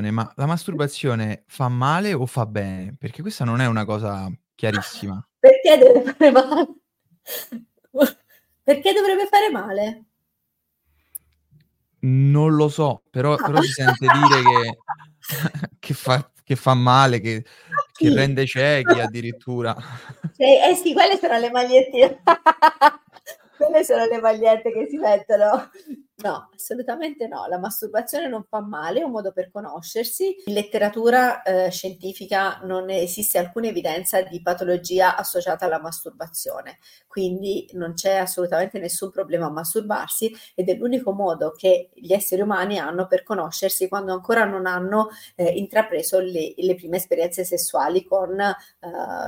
ma la masturbazione fa male o fa bene? Perché questa non è una cosa chiarissima. Perché deve fare male? Perché dovrebbe fare male? Non lo so, però però si sente dire che che fa che fa male, che che rende ciechi addirittura. Sì, eh sì, quelle sono le magliette quelle sono le magliette che si mettono No, assolutamente no. La masturbazione non fa male, è un modo per conoscersi. In letteratura eh, scientifica non esiste alcuna evidenza di patologia associata alla masturbazione, quindi non c'è assolutamente nessun problema a masturbarsi ed è l'unico modo che gli esseri umani hanno per conoscersi quando ancora non hanno eh, intrapreso le, le, prime esperienze sessuali con eh,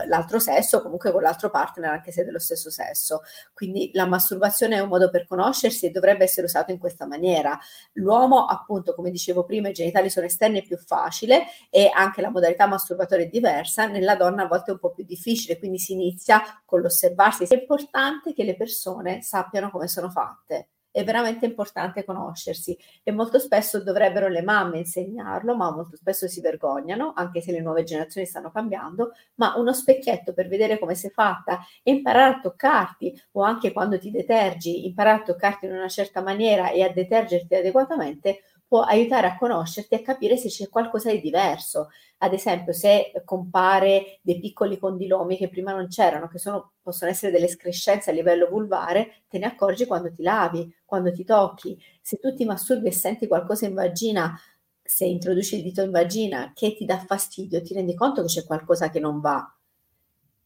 l'altro sesso comunque con l'altro partner, anche se dello stesso sesso. Quindi la masturbazione è un modo per conoscersi e dovrebbe essere usato in in questa maniera. L'uomo, appunto, come dicevo prima, i genitali sono esterni e più facile e anche la modalità masturbatoria è diversa, nella donna a volte è un po' più difficile, quindi si inizia con l'osservarsi. È importante che le persone sappiano come sono fatte è veramente importante conoscersi e molto spesso dovrebbero le mamme insegnarlo, ma molto spesso si vergognano, anche se le nuove generazioni stanno cambiando, ma uno specchietto per vedere come sei fatta e imparare a toccarti o anche quando ti detergi, imparare a toccarti in una certa maniera e a detergerti adeguatamente può aiutare a conoscerti e a capire se c'è qualcosa di diverso. Ad esempio, se compare dei piccoli condilomi che prima non c'erano, che sono, possono essere delle escrescenze a livello vulvare, te ne accorgi quando ti lavi, quando ti tocchi. Se tu ti masturbi e senti qualcosa in vagina, se introduci il dito in vagina che ti dà fastidio, ti rendi conto che c'è qualcosa che non va.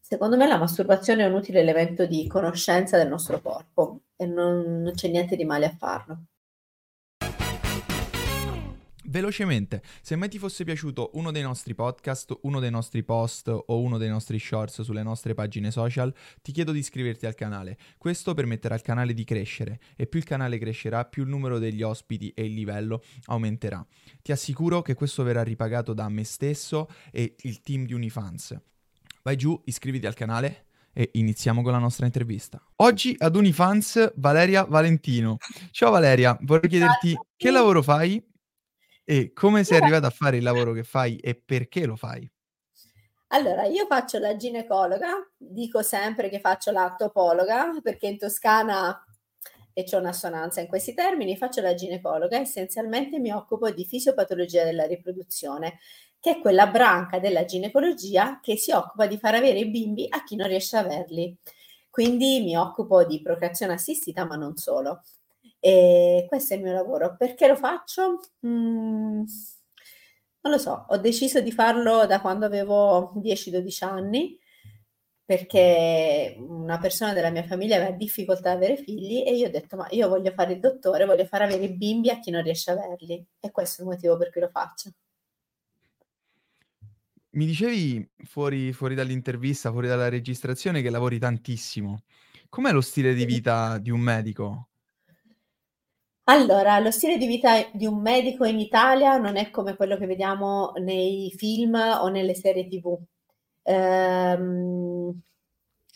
Secondo me la masturbazione è un utile elemento di conoscenza del nostro corpo e non, non c'è niente di male a farlo. Velocemente, se mai ti fosse piaciuto uno dei nostri podcast, uno dei nostri post o uno dei nostri shorts sulle nostre pagine social, ti chiedo di iscriverti al canale. Questo permetterà al canale di crescere e più il canale crescerà, più il numero degli ospiti e il livello aumenterà. Ti assicuro che questo verrà ripagato da me stesso e il team di Unifans. Vai giù, iscriviti al canale e iniziamo con la nostra intervista. Oggi ad Unifans Valeria Valentino. Ciao Valeria, vorrei chiederti che lavoro fai e come sei arrivata a fare il lavoro che fai e perché lo fai? Allora, io faccio la ginecologa, dico sempre che faccio la topologa perché in Toscana e c'è un'assonanza in questi termini, faccio la ginecologa, essenzialmente mi occupo di fisiopatologia della riproduzione, che è quella branca della ginecologia che si occupa di far avere i bimbi a chi non riesce a averli. Quindi mi occupo di procreazione assistita, ma non solo. E questo è il mio lavoro. Perché lo faccio? Mm, non lo so, ho deciso di farlo da quando avevo 10-12 anni perché una persona della mia famiglia aveva difficoltà ad avere figli e io ho detto ma io voglio fare il dottore, voglio far avere i bimbi a chi non riesce a averli e questo è il motivo per cui lo faccio. Mi dicevi fuori, fuori dall'intervista, fuori dalla registrazione che lavori tantissimo. Com'è lo stile di vita di un medico? Allora, lo stile di vita di un medico in Italia non è come quello che vediamo nei film o nelle serie TV. Ehm,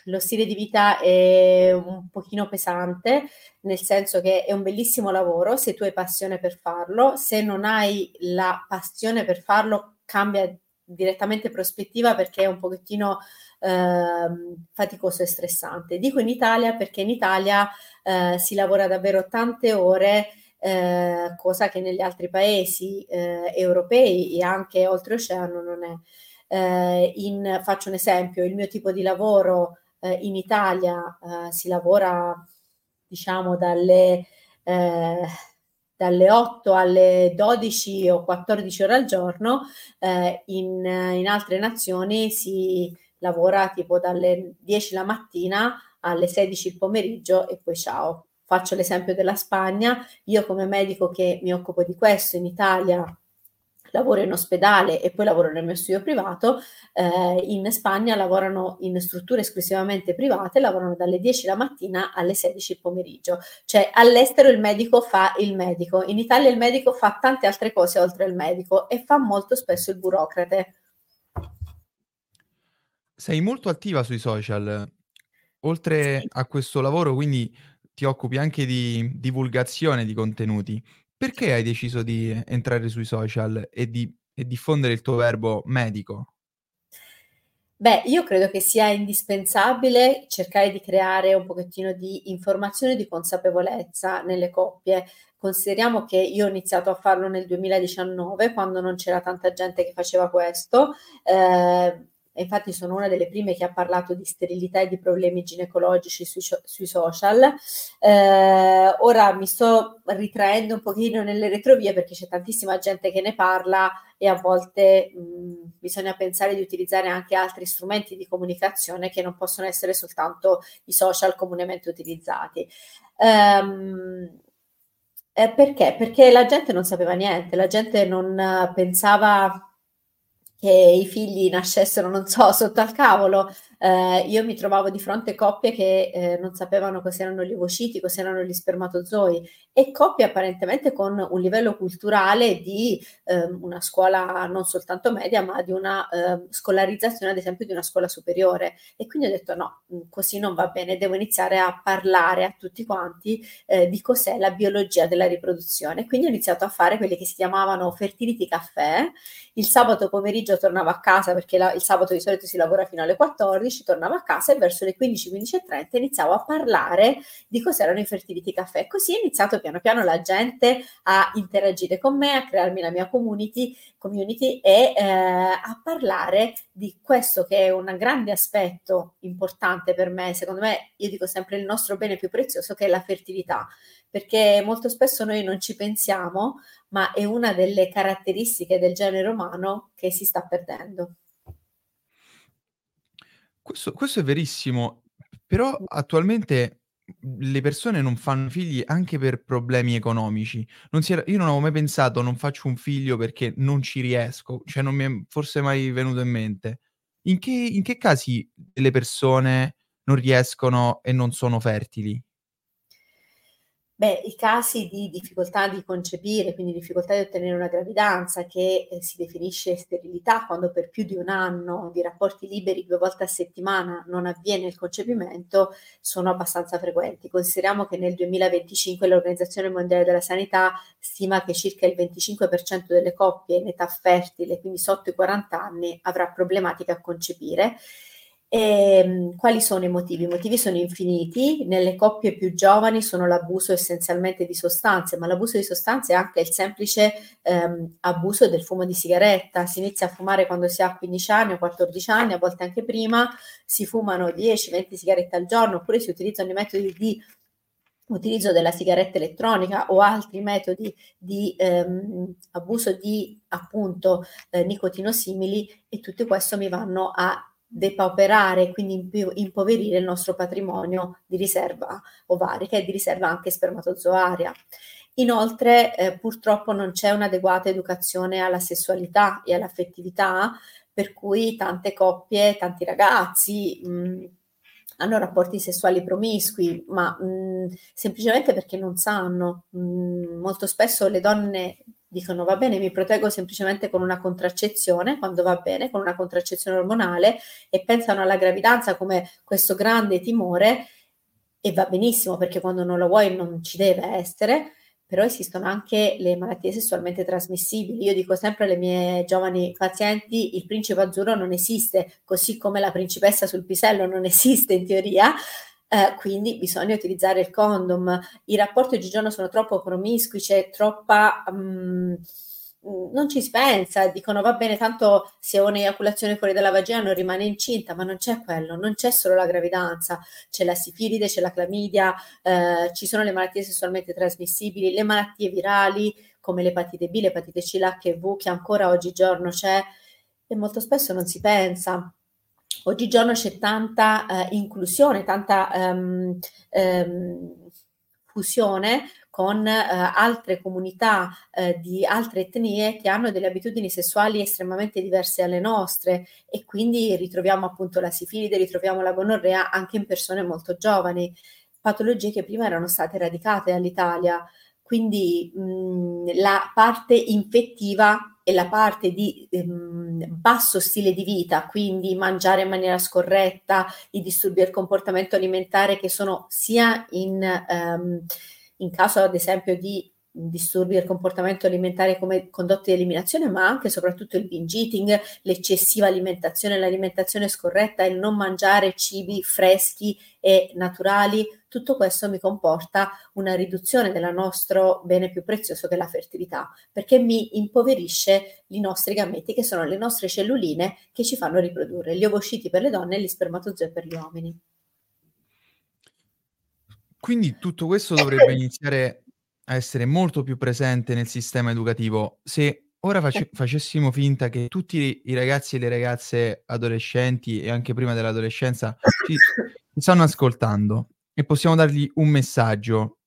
lo stile di vita è un pochino pesante, nel senso che è un bellissimo lavoro se tu hai passione per farlo, se non hai la passione per farlo cambia direttamente prospettiva perché è un pochettino eh, faticoso e stressante. Dico in Italia perché in Italia eh, si lavora davvero tante ore, eh, cosa che negli altri paesi eh, europei e anche oltreoceano non è. Eh, in, faccio un esempio, il mio tipo di lavoro eh, in Italia si lavora diciamo dalle dalle 8 alle 12 o 14 ore al giorno, eh, in, in, altre nazioni si lavora tipo dalle 10 la mattina alle 16 il pomeriggio e poi ciao. Faccio l'esempio della Spagna, io come medico che mi occupo di questo in Italia lavoro in ospedale e poi lavoro nel mio studio privato, eh, in Spagna lavorano in strutture esclusivamente private, lavorano dalle 10 la mattina alle 16 il pomeriggio. Cioè all'estero il medico fa il medico, in Italia il medico fa tante altre cose oltre il medico e fa molto spesso il burocrate. Sei molto attiva sui social, oltre sì. a questo lavoro, quindi ti occupi anche di divulgazione di contenuti. Perché hai deciso di entrare sui social e di e diffondere il tuo verbo medico? Beh, io credo che sia indispensabile cercare di creare un pochettino di informazione e di consapevolezza nelle coppie. Consideriamo che io ho iniziato a farlo nel 2019, quando non c'era tanta gente che faceva questo. Eh, e infatti sono una delle prime che ha parlato di sterilità e di problemi ginecologici sui, sui social. Eh, ora mi sto ritraendo un pochino nelle retrovie perché c'è tantissima gente che ne parla e a volte mh, bisogna pensare di utilizzare anche altri strumenti di comunicazione che non possono essere soltanto i social comunemente utilizzati. Um, eh, perché? Perché la gente non sapeva niente, la gente non pensava che i figli nascessero, non so, sotto al cavolo, eh, io mi trovavo di fronte a coppie che eh, non sapevano cos'erano gli ovociti, cos'erano gli spermatozoi e coppie apparentemente con un livello culturale di eh, una scuola non soltanto media, ma di una ehm, scolarizzazione, ad esempio, di una scuola superiore. E quindi ho detto no, mm, così non va bene, devo iniziare a parlare a tutti quanti eh, di cos'è la biologia della riproduzione. Quindi ho iniziato a fare quelli che si chiamavano fertility caffè. Il sabato pomeriggio tornavo a casa perché la, il sabato di solito si lavora fino alle 14 15 tornavo a casa e verso le 15, 15 e 30 iniziavo a parlare di cos'erano i fertility caffè. Così è iniziato piano piano la gente a interagire con me, a crearmi la mia community, community e eh, a parlare di questo che è un grande aspetto importante per me. Secondo me, io dico sempre il nostro bene più prezioso che è la fertilità perché molto spesso noi non ci pensiamo, ma è una delle caratteristiche del genere umano che si sta perdendo. Questo questo è verissimo, però attualmente, le persone non fanno figli anche per problemi economici. Non era io non avevo mai pensato: "Non faccio un figlio perché non ci riesco", cioè non mi è forse mai venuto in mente. In che in che casi le persone non riescono e non sono fertili? Beh, i casi di difficoltà di concepire, quindi difficoltà di ottenere una gravidanza che eh, si definisce sterilità quando per più di un anno di rapporti liberi due volte a settimana non avviene il concepimento, sono abbastanza frequenti. Consideriamo che nel 2025 l'Organizzazione Mondiale della Sanità stima che circa il 25% delle coppie in età fertile, quindi sotto i 40 anni, avrà problematiche a concepire e, ehm, quali sono i motivi? I motivi sono infiniti, nelle coppie più giovani sono l'abuso essenzialmente di sostanze, ma l'abuso di sostanze è anche il semplice ehm, abuso del fumo di sigaretta. Si inizia a fumare quando si ha 15 anni o 14 anni, a volte anche prima, si fumano 10-20 sigarette al giorno, oppure si utilizzano i metodi di utilizzo della sigaretta elettronica o altri metodi di ehm, abuso di appunto eh, nicotinosimili e tutto questo mi vanno a depauperare, quindi impoverire il nostro patrimonio di riserva ovarica e di riserva anche spermatozoaria. Inoltre, eh, purtroppo non c'è un'adeguata educazione alla sessualità e all'affettività, per cui tante coppie, tanti ragazzi mh, hanno rapporti sessuali promiscui, ma mh, semplicemente perché non sanno. Mh, molto spesso le donne dicono va bene, mi proteggo semplicemente con una contraccezione, quando va bene, con una contraccezione ormonale e pensano alla gravidanza come questo grande timore e va benissimo perché quando non lo vuoi non ci deve essere, però esistono anche le malattie sessualmente trasmissibili. Io dico sempre alle mie giovani pazienti, il principe azzurro non esiste, così come la principessa sul pisello non esiste in teoria, eh, quindi bisogna utilizzare il condom. I rapporti oggigiorno sono troppo promiscui, c'è troppa... Um, non ci pensa, dicono va bene, tanto se ho un'eiaculazione fuori dalla vagina non rimane incinta, ma non c'è quello, non c'è solo la gravidanza, c'è la sifilide, c'è la clamidia, eh, ci sono le malattie sessualmente trasmissibili, le malattie virali come l'epatite B, l'epatite C, l'HIV che ancora oggigiorno c'è e molto spesso non si pensa. Oggigiorno c'è tanta eh, inclusione, tanta um, um, fusione con eh, altre comunità eh, di altre etnie che hanno delle abitudini sessuali estremamente diverse alle nostre e quindi ritroviamo appunto la sifilide, ritroviamo la gonorrea anche in persone molto giovani, patologie che prima erano state radicate dall'Italia. Quindi mh, la parte infettiva la parte di ehm, basso stile di vita, quindi mangiare in maniera scorretta, i disturbi del comportamento alimentare che sono sia in, ehm, in caso ad esempio di disturbi del comportamento alimentare come condotte di eliminazione, ma anche e soprattutto il binge eating, l'eccessiva alimentazione, l'alimentazione scorretta, il non mangiare cibi freschi e naturali, tutto questo mi comporta una riduzione del nostro bene più prezioso che è la fertilità, perché mi impoverisce i nostri gametti, che sono le nostre celluline che ci fanno riprodurre, gli ovociti per le donne e gli spermatozoi per gli uomini. Quindi tutto questo dovrebbe iniziare a essere molto più presente nel sistema educativo. Se ora face- facessimo finta che tutti i ragazzi e le ragazze adolescenti e anche prima dell'adolescenza ci, ci stanno ascoltando e possiamo dargli un messaggio,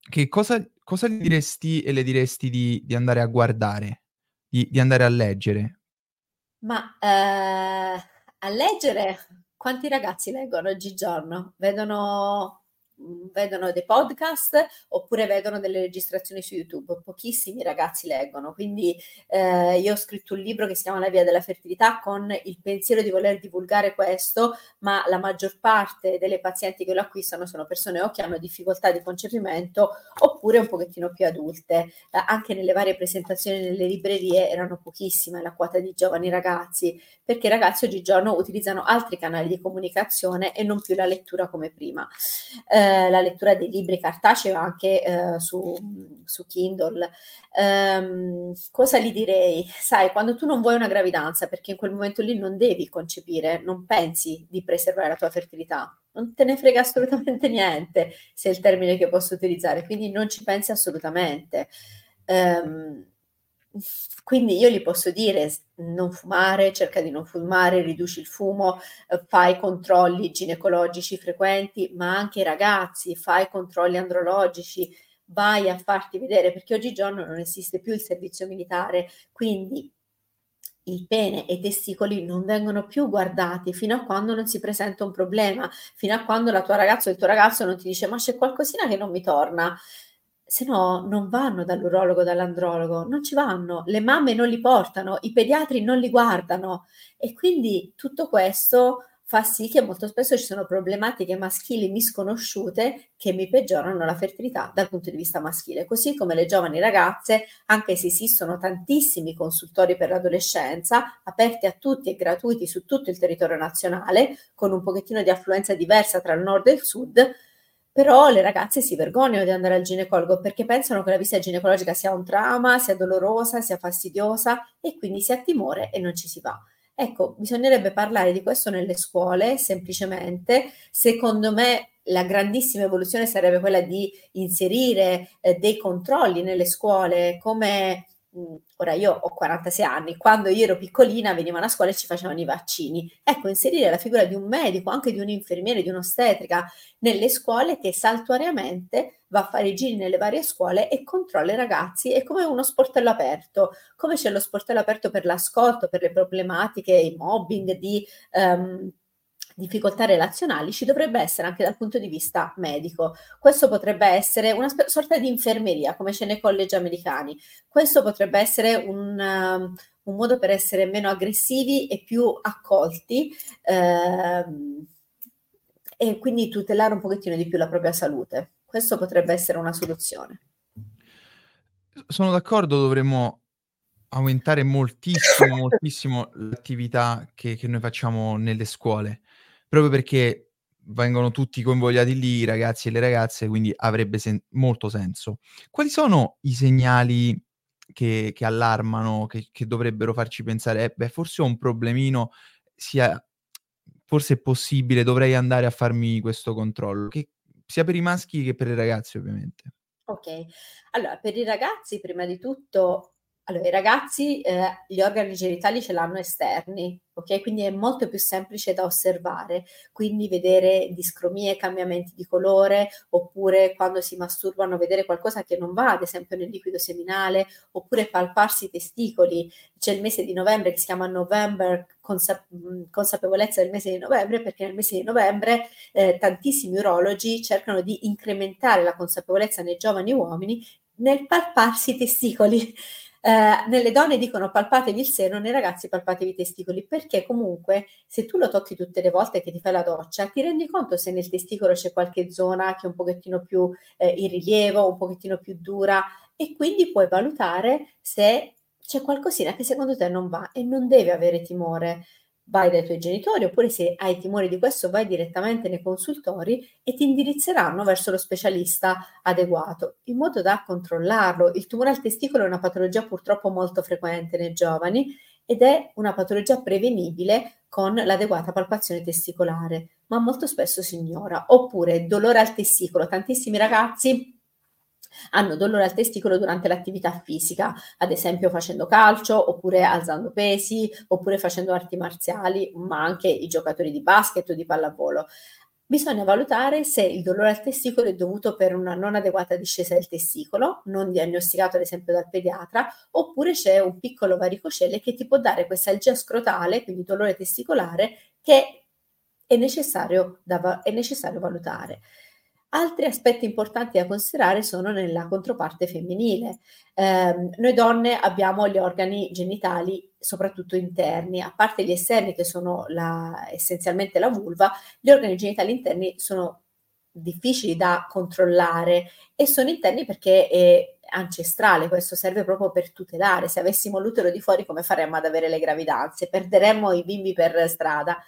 che cosa, cosa gli diresti e le diresti di, di andare a guardare, di, di, andare a leggere? Ma eh, a leggere quanti ragazzi leggono oggigiorno? Vedono vedono dei podcast oppure vedono delle registrazioni su YouTube. Pochissimi ragazzi leggono, quindi eh, io ho scritto un libro che si chiama La via della fertilità con il pensiero di voler divulgare questo, ma la maggior parte delle pazienti che lo acquistano sono persone o che hanno difficoltà di concepimento oppure un pochettino più adulte. Eh, anche nelle varie presentazioni nelle librerie erano pochissime la quota di giovani ragazzi, perché i ragazzi oggigiorno utilizzano altri canali di comunicazione e non più la lettura come prima. Eh, eh, la lettura dei libri cartacei o anche eh, su, su, Kindle. Um, cosa gli direi? Sai, quando tu non vuoi una gravidanza, perché in quel momento lì non devi concepire, non pensi di preservare la tua fertilità, non te ne frega assolutamente niente, se è il termine che posso utilizzare, quindi non ci pensi assolutamente. Um, quindi io gli posso dire non fumare, cerca di non fumare, riduci il fumo, eh, fai controlli ginecologici frequenti, ma anche ragazzi, fai controlli andrologici, vai a farti vedere perché oggigiorno non esiste più il servizio militare, quindi il pene e i testicoli non vengono più guardati fino a quando non si presenta un problema, fino a quando la tua ragazza o il tuo ragazzo non ti dice ma c'è qualcosina che non mi torna se no non vanno dall'urologo, dall'andrologo, non ci vanno, le mamme non li portano, i pediatri non li guardano. E quindi tutto questo fa sì che molto spesso ci sono problematiche maschili misconosciute che mi peggiorano la fertilità dal punto di vista maschile, così come le giovani ragazze, anche se esistono tantissimi consultori per l'adolescenza, aperti a tutti e gratuiti su tutto il territorio nazionale, con un pochettino di affluenza diversa tra il nord e il sud, però le ragazze si vergognano di andare al ginecologo perché pensano che la visita ginecologica sia un trauma, sia dolorosa, sia fastidiosa e quindi si ha timore e non ci si va. Ecco, bisognerebbe parlare di questo nelle scuole semplicemente. Secondo me la grandissima evoluzione sarebbe quella di inserire eh, dei controlli nelle scuole come ora io ho 46 anni, quando io ero piccolina venivano a scuola e ci facevano i vaccini. Ecco, inserire la figura di un medico, anche di un infermiere, di un'ostetrica nelle scuole che saltuariamente va a fare i giri nelle varie scuole e controlla i ragazzi, è come uno sportello aperto, come c'è lo sportello aperto per l'ascolto, per le problematiche, il mobbing di... Um, difficoltà relazionali ci dovrebbe essere anche dal punto di vista medico. Questo potrebbe essere una sp- sorta di infermeria, come c'è nei college americani. Questo potrebbe essere un, uh, un modo per essere meno aggressivi e più accolti uh, e quindi tutelare un pochettino di più la propria salute. Questo potrebbe essere una soluzione. Sono d'accordo, dovremmo aumentare moltissimo, moltissimo l'attività che, che noi facciamo nelle scuole proprio perché vengono tutti convogliati lì, i ragazzi e le ragazze, quindi avrebbe sen- molto senso. Quali sono i segnali che, che allarmano, che, che, dovrebbero farci pensare, eh, beh, forse ho un problemino, sia, forse è possibile, dovrei andare a farmi questo controllo, che, sia per i maschi che per le ragazze ovviamente. Ok, allora per i ragazzi prima di tutto allora, i ragazzi eh, gli organi genitali ce l'hanno esterni, ok? Quindi è molto più semplice da osservare, quindi vedere discromie, cambiamenti di colore, oppure quando si masturbano vedere qualcosa che non va, ad esempio nel liquido seminale, oppure palparsi i testicoli. C'è il mese di novembre che si chiama November consa- consapevolezza del mese di novembre, perché nel mese di novembre eh, tantissimi urologi cercano di incrementare la consapevolezza nei giovani uomini nel palparsi i testicoli. Eh, nelle donne dicono palpatevi il seno, nei ragazzi palpatevi i testicoli, perché comunque se tu lo tocchi tutte le volte che ti fai la doccia, ti rendi conto se nel testicolo c'è qualche zona che è un pochettino più eh, in rilievo, un pochettino più dura, e quindi puoi valutare se c'è qualcosina che secondo te non va e non devi avere timore. Vai dai tuoi genitori oppure se hai timore di questo vai direttamente nei consultori e ti indirizzeranno verso lo specialista adeguato in modo da controllarlo. Il tumore al testicolo è una patologia purtroppo molto frequente nei giovani ed è una patologia prevenibile con l'adeguata palpazione testicolare, ma molto spesso si ignora. Oppure dolore al testicolo. Tantissimi ragazzi hanno dolore al testicolo durante l'attività fisica, ad esempio facendo calcio, oppure alzando pesi, oppure facendo arti marziali, ma anche i giocatori di basket o di pallavolo. Bisogna valutare se il dolore al testicolo è dovuto per una non adeguata discesa del testicolo, non diagnosticato ad esempio dal pediatra, oppure c'è un piccolo varicocele che ti può dare questa algia scrotale, quindi dolore testicolare, che è necessario, da, è necessario valutare. Altri aspetti importanti da considerare sono nella controparte femminile. Eh, noi donne abbiamo gli organi genitali soprattutto interni, a parte gli esterni che sono la, essenzialmente la vulva, gli organi genitali interni sono difficili da controllare e sono interni perché è ancestrale, questo serve proprio per tutelare. Se avessimo l'utero di fuori come faremmo ad avere le gravidanze? Perderemmo i bimbi per strada.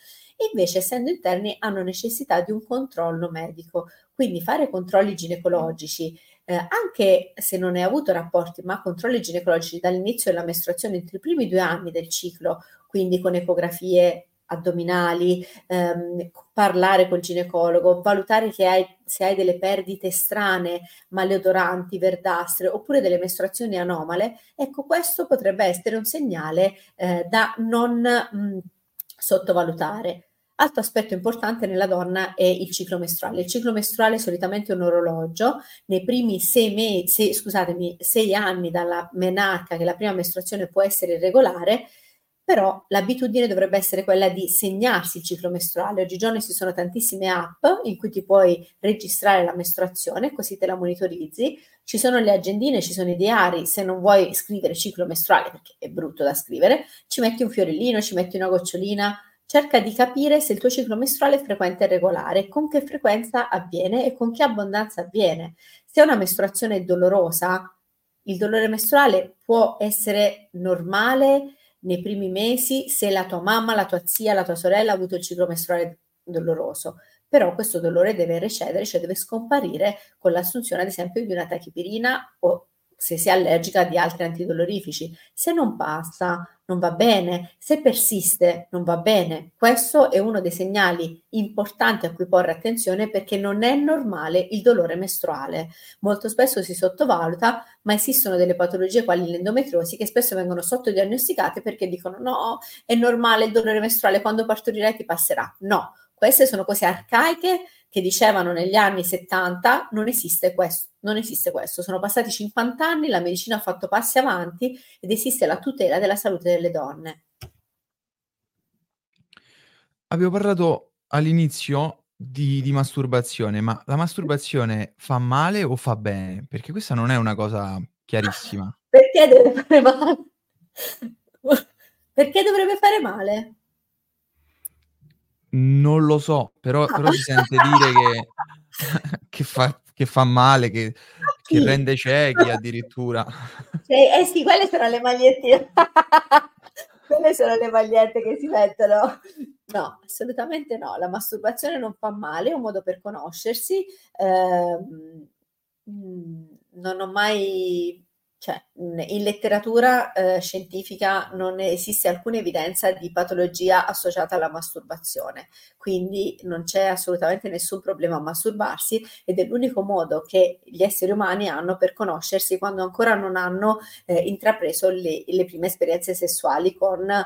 Invece, essendo interni, hanno necessità di un controllo medico. Quindi fare controlli ginecologici, eh, anche se non hai avuto rapporti, ma controlli ginecologici dall'inizio della mestruazione entro i primi due anni del ciclo, quindi con ecografie addominali, ehm, parlare col ginecologo, valutare hai, se hai delle perdite strane, maleodoranti, verdastre oppure delle mestruazioni anomale, ecco questo potrebbe essere un segnale eh, da non mh, sottovalutare. Altro aspetto importante nella donna è il ciclo mestruale. Il ciclo mestruale è solitamente un orologio. Nei primi sei, mesi, scusatemi, sei anni dalla menarca, che la prima mestruazione può essere irregolare, però l'abitudine dovrebbe essere quella di segnarsi il ciclo mestruale. Oggigiorno ci sono tantissime app in cui ti puoi registrare la mestruazione, così te la monitorizzi. Ci sono le agendine, ci sono i diari. Se non vuoi scrivere ciclo mestruale, perché è brutto da scrivere, ci metti un fiorellino, ci metti una gocciolina Cerca di capire se il tuo ciclo mestruale è frequente e regolare, con che frequenza avviene e con che abbondanza avviene. Se è una mestruazione dolorosa, il dolore mestruale può essere normale nei primi mesi se la tua mamma, la tua zia, la tua sorella ha avuto il ciclo mestruale doloroso, però questo dolore deve recedere, cioè deve scomparire con l'assunzione ad esempio di una tachipirina o se sei allergica di altri antidolorifici. Se non passa, non va bene. Se persiste, non va bene. Questo è uno dei segnali importanti a cui porre attenzione perché non è normale il dolore mestruale. Molto spesso si sottovaluta, ma esistono delle patologie quali l'endometriosi che spesso vengono sottodiagnosticate perché dicono no, è normale il dolore mestruale, quando partorirai ti passerà. No, queste sono cose arcaiche che dicevano negli anni 70 non esiste questo, non esiste questo. Sono passati 50 anni, la medicina ha fatto passi avanti ed esiste la tutela della salute delle donne. Avevo parlato all'inizio di, di masturbazione, ma la masturbazione fa male o fa bene? Perché questa non è una cosa chiarissima. Perché deve fare male? Perché dovrebbe fare male? Non lo so, però però si sente dire che che fa che fa male, che che rende ciechi addirittura. Sì, eh sì, quelle sono le magliette quelle sono le magliette che si mettono. No, assolutamente no. La masturbazione non fa male, è un modo per conoscersi. Mhmm, non ho mai cioè, in letteratura eh, scientifica non esiste alcuna evidenza di patologia associata alla masturbazione, quindi non c'è assolutamente nessun problema a masturbarsi ed è l'unico modo che gli esseri umani hanno per conoscersi quando ancora non hanno eh, intrapreso le, le, prime esperienze sessuali con eh,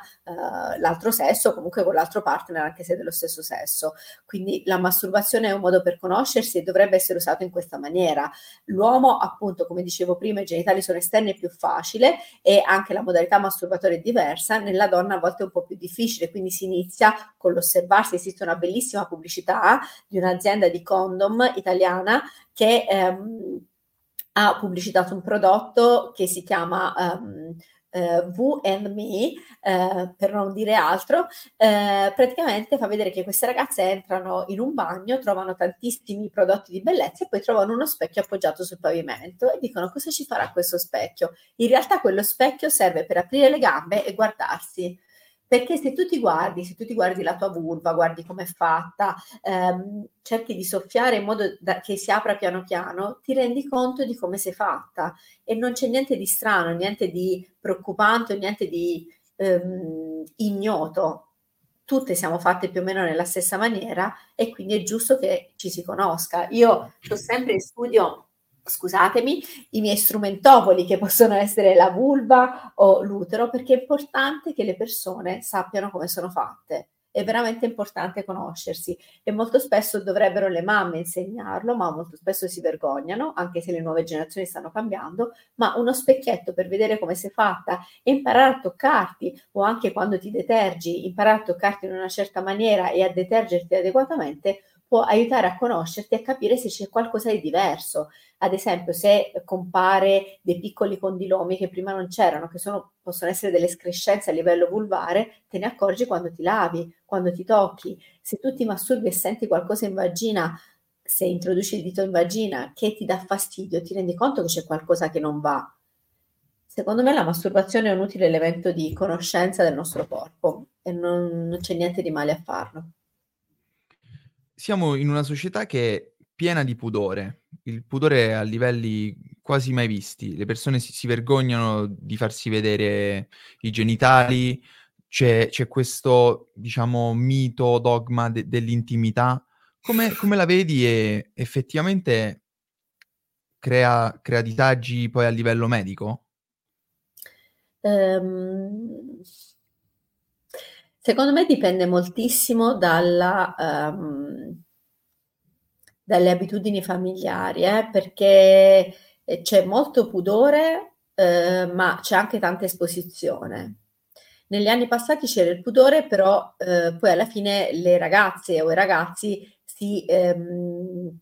l'altro sesso comunque con l'altro partner, anche se dello stesso sesso. Quindi la masturbazione è un modo per conoscersi e dovrebbe essere usato in questa maniera. L'uomo, appunto, come dicevo prima, i genitali sono esterni è più facile e anche la modalità masturbatoria è diversa, nella donna a volte è un po' più difficile, quindi si inizia con l'osservarsi, esiste una bellissima pubblicità di un'azienda di condom italiana che ehm, ha pubblicitato un prodotto che si chiama um, eh, V and Me, eh, per non dire altro, eh, praticamente fa vedere che queste ragazze entrano in un bagno, trovano tantissimi prodotti di bellezza e poi trovano uno specchio appoggiato sul pavimento e dicono cosa ci farà questo specchio. In realtà quello specchio serve per aprire le gambe e guardarsi. Perché se tu ti guardi, se tu ti guardi la tua vulva, guardi com'è fatta, ehm, cerchi di soffiare in modo da, che si apra piano piano, ti rendi conto di come sei fatta e non c'è niente di strano, niente di preoccupante, niente di ehm, ignoto. Tutte siamo fatte più o meno nella stessa maniera e quindi è giusto che ci si conosca. Io ho sempre in studio scusatemi, i miei strumentopoli che possono essere la vulva o l'utero, perché è importante che le persone sappiano come sono fatte. È veramente importante conoscersi e molto spesso dovrebbero le mamme insegnarlo, ma molto spesso si vergognano, anche se le nuove generazioni stanno cambiando, ma uno specchietto per vedere come sei fatta e imparare a toccarti o anche quando ti detergi, imparare a toccarti in una certa maniera e a detergerti adeguatamente può aiutare a conoscerti e a capire se c'è qualcosa di diverso. Ad esempio, se compare dei piccoli condilomi che prima non c'erano, che sono, possono essere delle escrescenze a livello vulvare, te ne accorgi quando ti lavi, quando ti tocchi. Se tu ti masturbi e senti qualcosa in vagina, se introduci il dito in vagina che ti dà fastidio, ti rendi conto che c'è qualcosa che non va. Secondo me la masturbazione è un utile elemento di conoscenza del nostro corpo e non, non c'è niente di male a farlo siamo in una società che è piena di pudore. Il pudore è a livelli quasi mai visti. Le persone si, si vergognano di farsi vedere i genitali. C'è, c'è questo, diciamo, mito, dogma de- dell'intimità. Come, come, la vedi e effettivamente crea, crea disagi poi a livello medico? Um, Secondo me dipende moltissimo dalla, um, dalle abitudini familiari, eh, perché eh, c'è molto pudore, eh, ma c'è anche tanta esposizione. Negli anni passati c'era il pudore, però eh, poi alla fine le ragazze o i ragazzi si, ehm,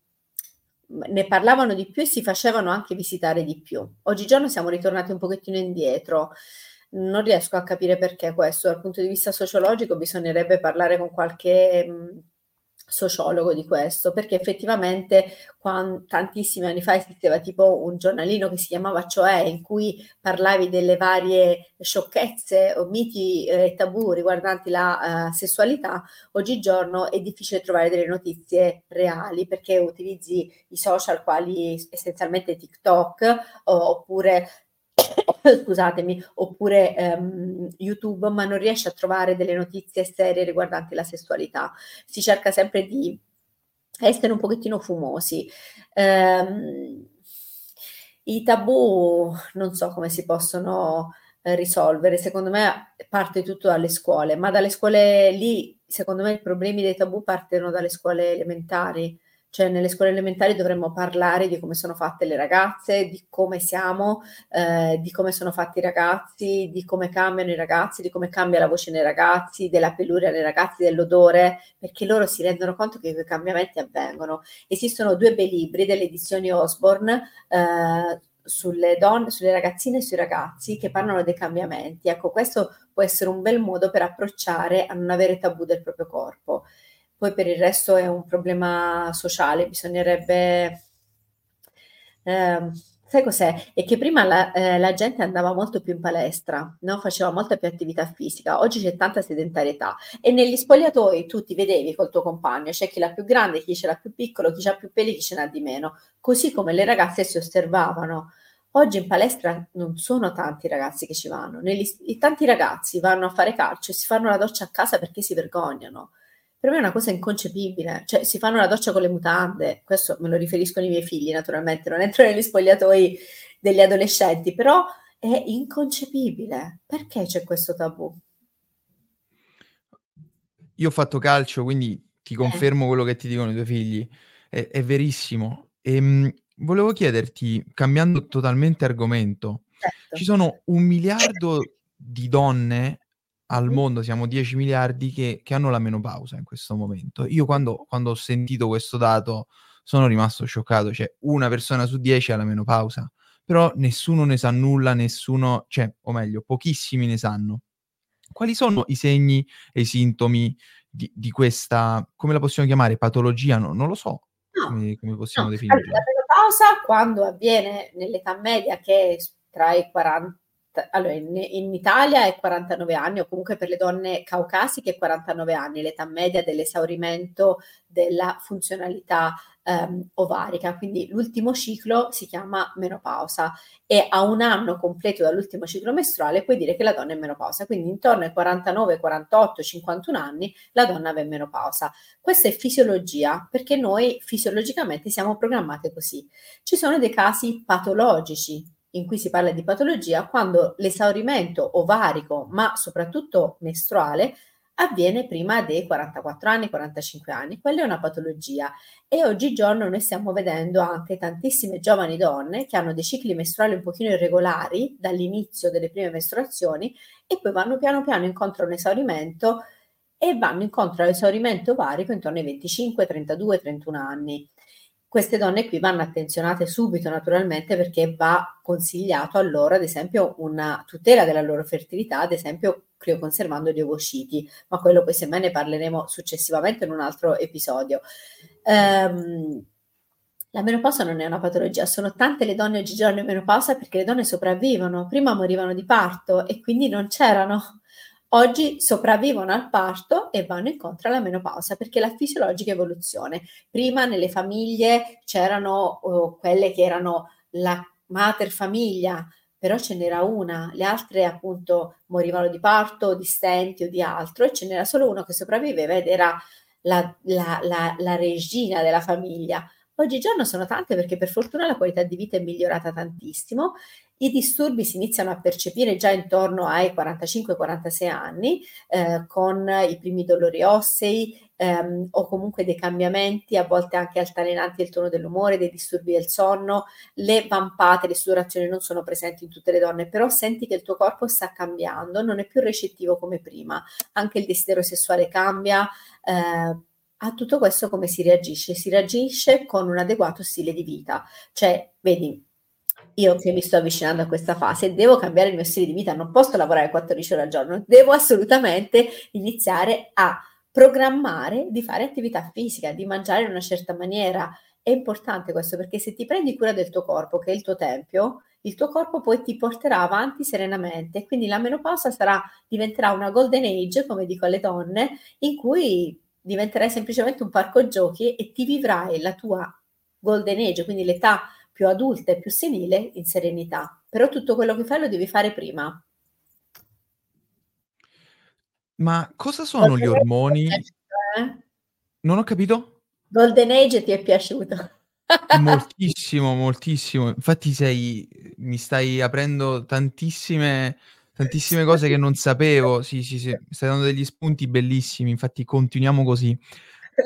ne parlavano di più e si facevano anche visitare di più. Oggigiorno siamo ritornati un pochettino indietro non riesco a capire perché questo, dal punto di vista sociologico bisognerebbe parlare con qualche mm, sociologo di questo, perché effettivamente quando, tantissimi anni fa esisteva tipo un giornalino che si chiamava Cioè, in cui parlavi delle varie sciocchezze o miti e eh, tabù riguardanti la uh, sessualità, oggigiorno è difficile trovare delle notizie reali perché utilizzi i social quali essenzialmente TikTok oppure scusatemi, oppure ehm, YouTube, ma non riesce a trovare delle notizie serie riguardanti la sessualità. Si cerca sempre di essere un pochettino fumosi. Um, I tabù non so come si possono eh, risolvere, secondo me parte tutto dalle scuole, ma dalle scuole lì, secondo me i problemi dei tabù partono dalle scuole elementari cioè nelle scuole elementari dovremmo parlare di come sono fatte le ragazze, di come siamo, eh, di come sono fatti i ragazzi, di come cambiano i ragazzi, di come cambia la voce nei ragazzi, della peluria nei ragazzi, dell'odore, perché loro si rendono conto che quei cambiamenti avvengono. Esistono due bei libri delle edizioni Osborne eh, sulle donne, sulle ragazzine e sui ragazzi che parlano dei cambiamenti. Ecco, questo può essere un bel modo per approcciare a non avere tabù del proprio corpo. Poi per il resto è un problema sociale, bisognerebbe... Eh, sai cos'è? È che prima la, eh, la, gente andava molto più in palestra, no? faceva molta più attività fisica, oggi c'è tanta sedentarietà e negli spogliatoi tu ti vedevi col tuo compagno, c'è chi l'ha più grande, chi ce l'ha più piccolo, chi ha più peli, chi ce n'ha di meno, così come le ragazze si osservavano. Oggi in palestra non sono tanti ragazzi che ci vanno, Negli, tanti ragazzi vanno a fare calcio e si fanno la doccia a casa perché si vergognano per me è una cosa inconcepibile, cioè si fanno la doccia con le mutande, questo me lo riferiscono i miei figli naturalmente, non entro negli spogliatoi degli adolescenti, però è inconcepibile. Perché c'è questo tabù? Io ho fatto calcio, quindi ti eh. confermo eh. quello che ti dicono i tuoi figli, è, è verissimo. E, ehm, mh, volevo chiederti, cambiando totalmente argomento, certo. ci sono un miliardo di donne al mondo siamo 10 miliardi che, che, hanno la menopausa in questo momento. Io quando, quando, ho sentito questo dato sono rimasto scioccato, cioè una persona su 10 ha la menopausa. però nessuno ne sa nulla, nessuno, cioè, o meglio, pochissimi ne sanno. Quali sono i segni e i sintomi di, di questa, come la possiamo chiamare, patologia? No, non lo so, no, come, come possiamo no. definirla. Allora, la menopausa, quando avviene nell'età media, che è tra i 40 allora in, in, Italia è 49 anni o comunque per le donne caucasiche è 49 anni, l'età media dell'esaurimento della funzionalità ehm, ovarica, quindi l'ultimo ciclo si chiama menopausa. E a un anno completo dall'ultimo ciclo mestruale puoi dire che la donna è menopausa, quindi intorno ai 49, 48, 51 anni la donna va in menopausa. Questa è fisiologia perché noi fisiologicamente siamo programmate così. Ci sono dei casi patologici in cui si parla di patologia quando l'esaurimento ovarico, ma soprattutto mestruale, avviene prima dei 44 anni, 45 anni. Quella è una patologia e oggigiorno noi stiamo vedendo anche tantissime giovani donne che hanno dei cicli mestruali un pochino irregolari dall'inizio delle prime mestruazioni e poi vanno piano piano incontro a un esaurimento e vanno incontro all'esaurimento ovarico intorno ai 25, 32, 31 anni queste donne qui vanno attenzionate subito naturalmente perché va consigliato a loro ad esempio una tutela della loro fertilità, ad esempio crioconservando gli ovociti, ma quello poi semmai ne parleremo successivamente in un altro episodio. Um, la menopausa non è una patologia, sono tante le donne oggigiorno in menopausa perché le donne sopravvivono, prima morivano di parto e quindi non c'erano Oggi sopravvivono al parto e vanno incontro alla menopausa perché la fisiologica evoluzione. Prima nelle famiglie c'erano uh, quelle che erano la mater famiglia, però ce n'era una, le altre appunto morivano di parto, di stenti o di altro e ce n'era solo uno che sopravviveva ed era la, la, la, la regina della famiglia. Oggigiorno sono tante perché per fortuna la qualità di vita è migliorata tantissimo i disturbi si iniziano a percepire già intorno ai 45-46 anni, eh, con i primi dolori ossei ehm, o comunque dei cambiamenti, a volte anche altalenanti del tono dell'umore, dei disturbi del sonno. Le vampate, le sudorazioni non sono presenti in tutte le donne, però senti che il tuo corpo sta cambiando, non è più recettivo come prima. Anche il desiderio sessuale cambia. Eh, a tutto questo come si reagisce? Si reagisce con un adeguato stile di vita, cioè, vedi, io che mi sto avvicinando a questa fase devo cambiare il mio stile di vita, non posso lavorare 14 ore al giorno, devo assolutamente iniziare a programmare di fare attività fisica, di mangiare in una certa maniera. È importante questo perché se ti prendi cura del tuo corpo, che è il tuo tempio, il tuo corpo poi ti porterà avanti serenamente. Quindi la menopausa sarà, diventerà una golden age, come dico alle donne, in cui diventerai semplicemente un parco giochi e ti vivrai la tua golden age, quindi l'età più adulta e più senile in serenità. Però tutto quello che fai lo devi fare prima. Ma cosa sono Golden gli ormoni? Piaciuto, eh? Non ho capito? Golden Age ti è piaciuto? moltissimo, moltissimo. Infatti sei, mi stai aprendo tantissime, tantissime cose che non sapevo. Sì, sì, sì, stai dando degli spunti bellissimi. Infatti continuiamo così.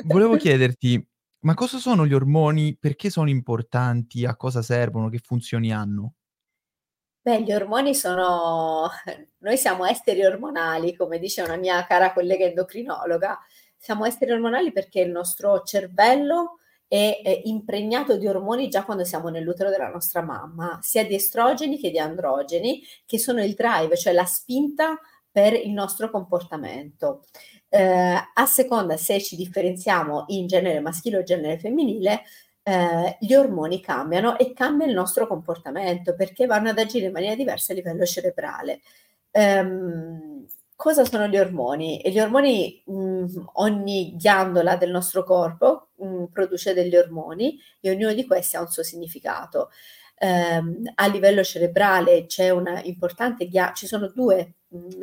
Volevo chiederti, ma cosa sono gli ormoni? Perché sono importanti? A cosa servono? Che funzioni hanno? Beh, gli ormoni sono noi siamo esteri ormonali, come dice una mia cara collega endocrinologa. Siamo esteri ormonali perché il nostro cervello è, impregnato di ormoni già quando siamo nell'utero della nostra mamma, sia di estrogeni che di androgeni, che sono il drive, cioè la spinta per il nostro comportamento eh, a seconda se ci differenziamo in genere maschile o genere femminile, eh, gli ormoni cambiano e cambia il nostro comportamento perché vanno ad agire in maniera diversa a livello cerebrale. Um, cosa sono gli ormoni? E gli ormoni, mh, mm, ogni ghiandola del nostro corpo mh, mm, produce degli ormoni e ognuno di questi ha un suo significato. Um, a livello cerebrale c'è una importante ghiandola, ci sono due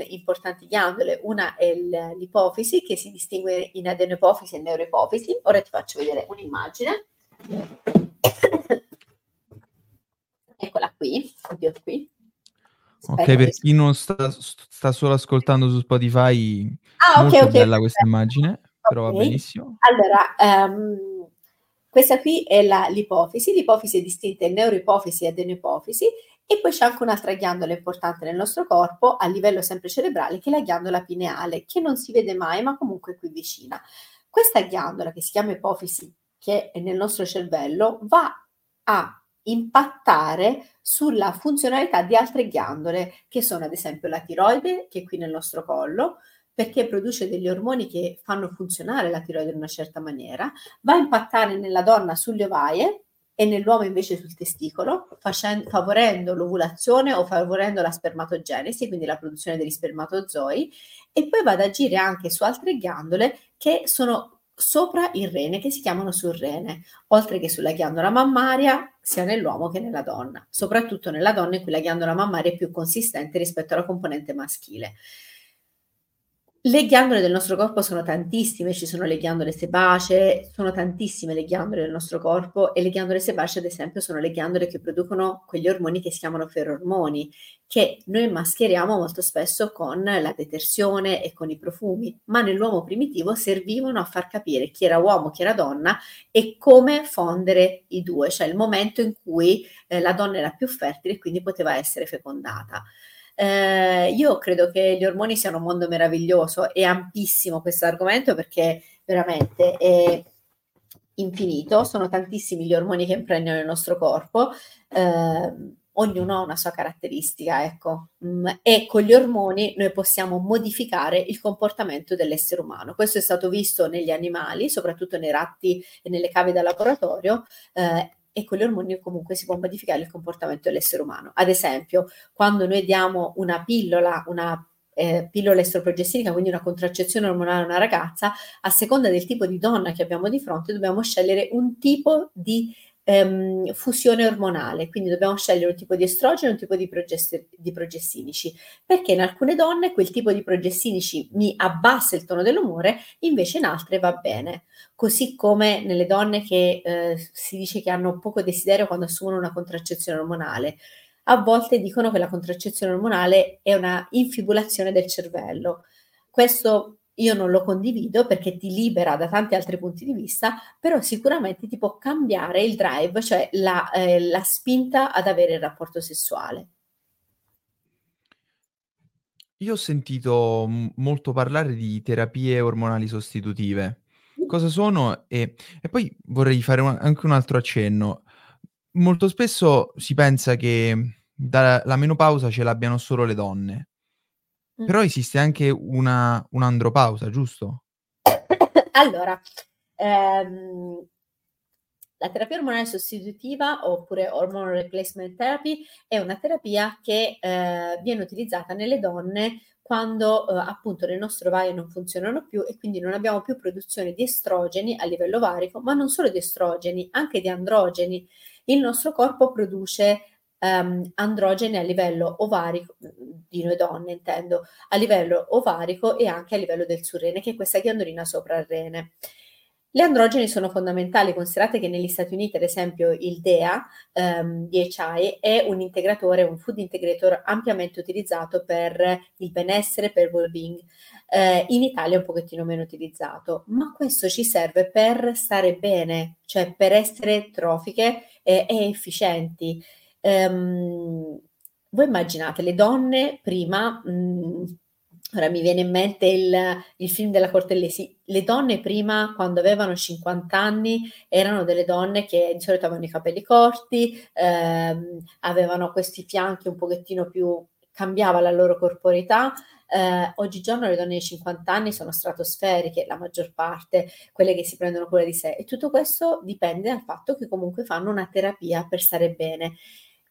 importanti ghiandole, una è l'ipofisi che si distingue in adenopofisi e neuroipofisi. Ora ti faccio vedere un'immagine. Eccola qui, oddio qui. Ok, per chi non sta, sta, solo ascoltando su Spotify, ah, molto okay, bella questa immagine, okay. però va benissimo. Allora, um, questa qui è la, l'ipofisi, l'ipofisi è distinta in neuroipofisi e adenoipofisi e poi c'è anche un'altra ghiandola importante nel nostro corpo, a livello sempre cerebrale, che è la ghiandola pineale, che non si vede mai, ma comunque è qui vicina. Questa ghiandola, che si chiama ipofisi, che è nel nostro cervello, va a impattare sulla funzionalità di altre ghiandole, che sono ad esempio la tiroide, che è qui nel nostro collo, perché produce degli ormoni che fanno funzionare la tiroide in una certa maniera, va a impattare nella donna sulle ovaie e nell'uomo invece sul testicolo, facendo, favorendo l'ovulazione o favorendo la spermatogenesi, quindi la produzione degli spermatozoi, e poi va ad agire anche su altre ghiandole che sono sopra il rene, che si chiamano surrene, oltre che sulla ghiandola mammaria, sia nell'uomo che nella donna, soprattutto nella donna in cui la ghiandola mammaria è più consistente rispetto alla componente maschile. Le ghiandole del nostro corpo sono tantissime, ci sono le ghiandole sebacee, sono tantissime le ghiandole del nostro corpo e le ghiandole sebacee, ad esempio, sono le ghiandole che producono quegli ormoni che si chiamano ferormoni, che noi mascheriamo molto spesso con la detersione e con i profumi, ma nell'uomo primitivo servivano a far capire chi era uomo, chi era donna e come fondere i due, cioè il momento in cui eh, la donna era più fertile e quindi poteva essere fecondata. Eh, io credo che gli ormoni siano un mondo meraviglioso, è ampissimo questo argomento perché veramente è infinito, sono tantissimi gli ormoni che impregnano il nostro corpo. Eh, ognuno ha una sua caratteristica, ecco. Mm, e con gli ormoni noi possiamo modificare il comportamento dell'essere umano. Questo è stato visto negli animali, soprattutto nei ratti e nelle cave da laboratorio, eh, e con gli ormoni comunque si può modificare il comportamento dell'essere umano. Ad esempio, quando noi diamo una pillola, una eh, pillola estroprogestinica, quindi una contraccezione ormonale a una ragazza, a seconda del tipo di donna che abbiamo di fronte, dobbiamo scegliere un tipo di ehm, fusione ormonale, quindi dobbiamo scegliere un tipo di estrogeno e un tipo di, progest- di, progestinici, perché in alcune donne quel tipo di progestinici mi abbassa il tono dell'umore, invece in altre va bene. Così come nelle donne che eh, si dice che hanno poco desiderio quando assumono una contraccezione ormonale. A volte dicono che la contraccezione ormonale è una infibulazione del cervello. Questo io non lo condivido perché ti libera da tanti altri punti di vista, però sicuramente ti può cambiare il drive, cioè la, eh, la spinta ad avere il rapporto sessuale. Io ho sentito molto parlare di terapie ormonali sostitutive. Cosa sono? E, e poi vorrei fare un, anche un altro accenno. Molto spesso si pensa che dalla menopausa ce l'abbiano solo le donne. Però esiste anche una un'andropausa, giusto? Allora, ehm, la terapia ormonale sostitutiva oppure hormone replacement therapy è una terapia che eh, viene utilizzata nelle donne quando eh, appunto le nostre ovaie non funzionano più e quindi non abbiamo più produzione di estrogeni a livello ovarico, ma non solo di estrogeni, anche di androgeni. Il nostro corpo produce um, androgene a livello ovarico, di noi donne intendo, a livello ovarico e anche a livello del surrene, che è questa ghiandolina sopra il rene. Le androgeni sono fondamentali, considerate che negli Stati Uniti, ad esempio, il DEA, um, DHI, è un integratore, un food integrator ampiamente utilizzato per il benessere, per il well-being. Uh, in Italia è un pochettino meno utilizzato, ma questo ci serve per stare bene, cioè per essere trofiche e, e efficienti. Um, voi immaginate le donne prima, mh, mm, ora mi viene in mente il, il, film della Cortellesi, le donne prima quando avevano 50 anni erano delle donne che di solito avevano i capelli corti, ehm, avevano questi fianchi un pochettino più, cambiava la loro corporità. Eh, oggigiorno le donne di 50 anni sono stratosferiche, la maggior parte, quelle che si prendono cura di sé e tutto questo dipende dal fatto che comunque fanno una terapia per stare bene.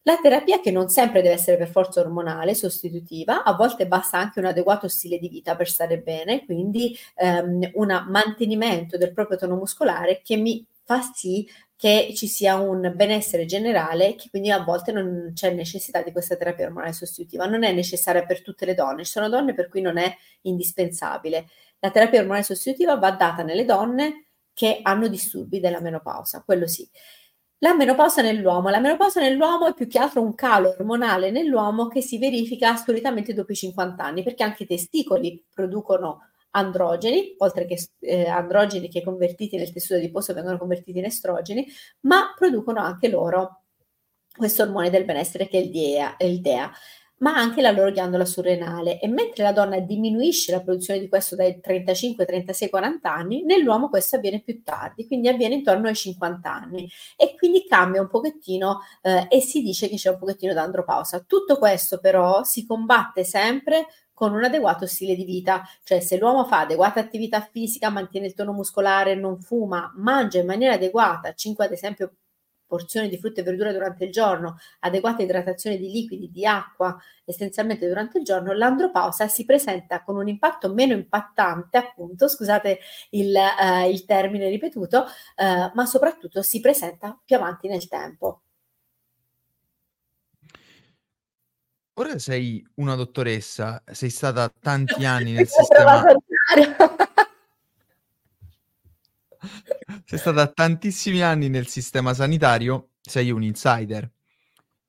La terapia che non sempre deve essere per forza ormonale, sostitutiva, a volte basta anche un adeguato stile di vita per stare bene, quindi ehm, un mantenimento del proprio tono muscolare che mi fa sì che ci sia un benessere generale che quindi a volte non c'è necessità di questa terapia ormonale sostitutiva. Non è necessaria per tutte le donne, ci sono donne per cui non è indispensabile. La terapia ormonale sostitutiva va data nelle donne che hanno disturbi della menopausa, quello sì. La menopausa nell'uomo. La menopausa nell'uomo è più che altro un calo ormonale nell'uomo che si verifica solitamente dopo i 50 anni, perché anche i testicoli producono androgeni, oltre che eh, androgeni che convertiti nel tessuto adiposo vengono convertiti in estrogeni, ma producono anche loro questo ormone del benessere che è il DEA. Il DEA. Ma anche la loro ghiandola surrenale. E mentre la donna diminuisce la produzione di questo dai 35, 36, 40 anni, nell'uomo questo avviene più tardi, quindi avviene intorno ai 50 anni e quindi cambia un pochettino eh, e si dice che c'è un pochettino d'andropausa. Tutto questo però si combatte sempre con un adeguato stile di vita, cioè se l'uomo fa adeguata attività fisica, mantiene il tono muscolare, non fuma, mangia in maniera adeguata, 5 ad esempio porzioni di frutta e verdura durante il giorno, adeguata idratazione di liquidi, di acqua essenzialmente durante il giorno, l'andropausa si presenta con un impatto meno impattante, appunto, scusate il, uh, il termine ripetuto, uh, ma soprattutto si presenta più avanti nel tempo. Ora sei una dottoressa, sei stata tanti anni nel sistema sei stata tantissimi anni nel sistema sanitario, sei un insider.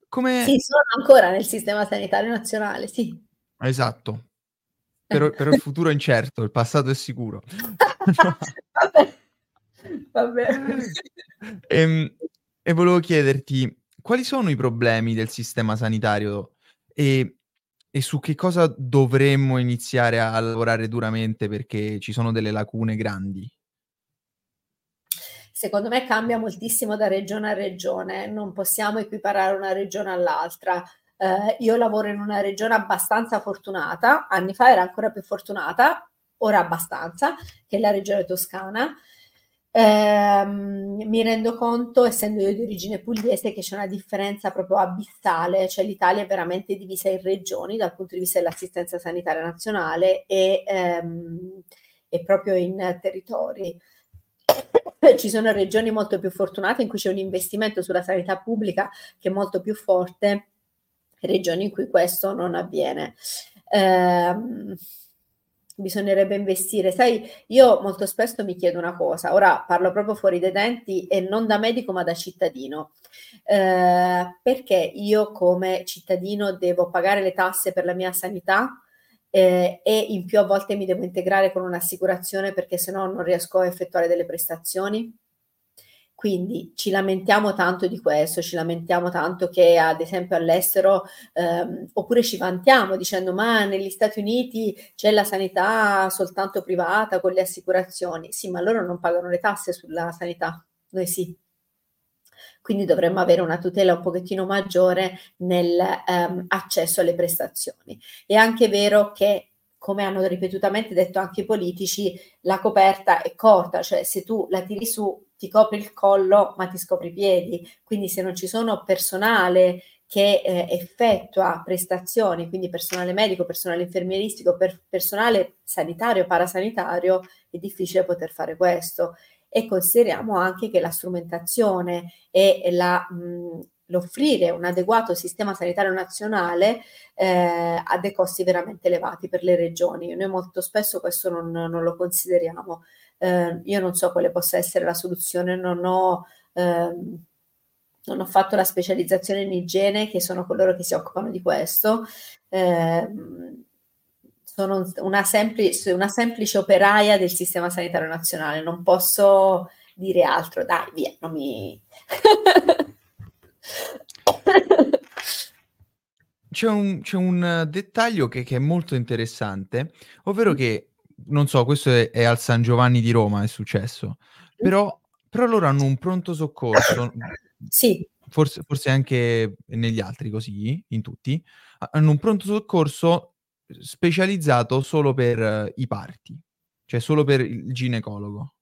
Come Sì, sono ancora nel sistema sanitario nazionale, sì. Esatto. Però però il futuro è incerto, il passato è sicuro. Vabbè. Vabbè. Ehm, e volevo chiederti, quali sono i problemi del sistema sanitario e e su che cosa dovremmo iniziare a lavorare duramente perché ci sono delle lacune grandi? Secondo me cambia moltissimo da regione a regione, non possiamo equiparare una regione all'altra. Eh, io lavoro in una regione abbastanza fortunata, anni fa era ancora più fortunata, ora abbastanza, che è la regione toscana. Eh, mi rendo conto, essendo io di origine pugliese, che c'è una differenza proprio abissale, cioè l'Italia è veramente divisa in regioni dal punto di vista dell'assistenza sanitaria nazionale e, ehm, e proprio in territori. Ci sono regioni molto più fortunate in cui c'è un investimento sulla sanità pubblica che è molto più forte, regioni in cui questo non avviene. Eh, bisognerebbe investire. Sai, io molto spesso mi chiedo una cosa, ora parlo proprio fuori dai denti e non da medico ma da cittadino. Eh, perché io come cittadino devo pagare le tasse per la mia sanità eh, e in più a volte mi devo integrare con un'assicurazione perché se no non riesco a effettuare delle prestazioni? Quindi ci lamentiamo tanto di questo, ci lamentiamo tanto che ad esempio all'estero, ehm, oppure ci vantiamo dicendo ma negli Stati Uniti c'è la sanità soltanto privata con le assicurazioni. Sì, ma loro non pagano le tasse sulla sanità, noi sì. Quindi dovremmo avere una tutela un pochettino maggiore nell'accesso ehm, alle prestazioni. È anche vero che come hanno ripetutamente detto anche i politici, la coperta è corta, cioè se tu la tiri su ti copri il collo ma ti scopri i piedi, quindi se non ci sono personale che eh, effettua prestazioni, quindi personale medico, personale infermieristico, per personale sanitario, parasanitario, è difficile poter fare questo. E consideriamo anche che la strumentazione e la, mh, l'offrire un adeguato sistema sanitario nazionale eh, ha dei costi veramente elevati per le regioni. Noi molto spesso questo non, non lo consideriamo. Eh, io non so quale possa essere la soluzione, non ho, ehm, non ho fatto la specializzazione in igiene, che sono coloro che si occupano di questo. Eh, sono una semplice, una semplice operaia del sistema sanitario nazionale, non posso dire altro, dai, via, non mi... C'è un, c'è un dettaglio che, che, è molto interessante, ovvero che non so, questo è, è, al San Giovanni di Roma, è successo, però, però loro hanno un pronto soccorso, sì. forse, forse anche negli altri così, in tutti, hanno un pronto soccorso specializzato solo per uh, i parti, cioè solo per il ginecologo.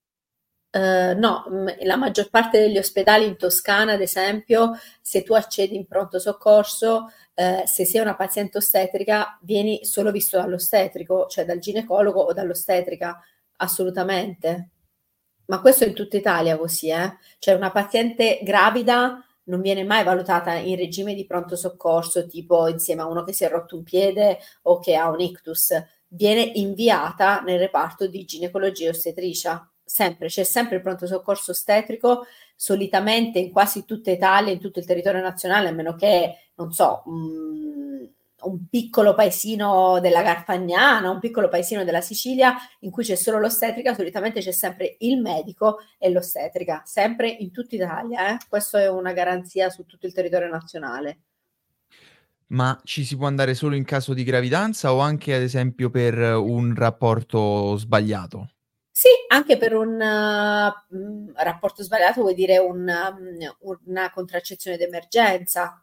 Uh, no, la maggior parte degli ospedali in Toscana, ad esempio, se tu accedi in pronto soccorso, eh, se sei una paziente ostetrica, vieni solo visto dall'ostetrico, cioè dal ginecologo o dall'ostetrica, assolutamente. Ma questo in tutta Italia così, eh? Cioè una paziente gravida non viene mai valutata in regime di pronto soccorso, tipo insieme a uno che si è rotto un piede o che ha un ictus, viene inviata nel reparto di ginecologia e ostetricia. Sempre, c'è sempre il pronto soccorso ostetrico, solitamente in quasi tutta Italia, in tutto il territorio nazionale, a meno che non so, un, un piccolo paesino della Garfagnana, un piccolo paesino della Sicilia in cui c'è solo l'ostetrica, solitamente c'è sempre il medico e l'ostetrica, sempre in tutta Italia. Eh? Questo è una garanzia su tutto il territorio nazionale. Ma ci si può andare solo in caso di gravidanza o anche ad esempio per un rapporto sbagliato? Sì, anche per un uh, rapporto sbagliato vuol dire un, um, una contraccezione d'emergenza.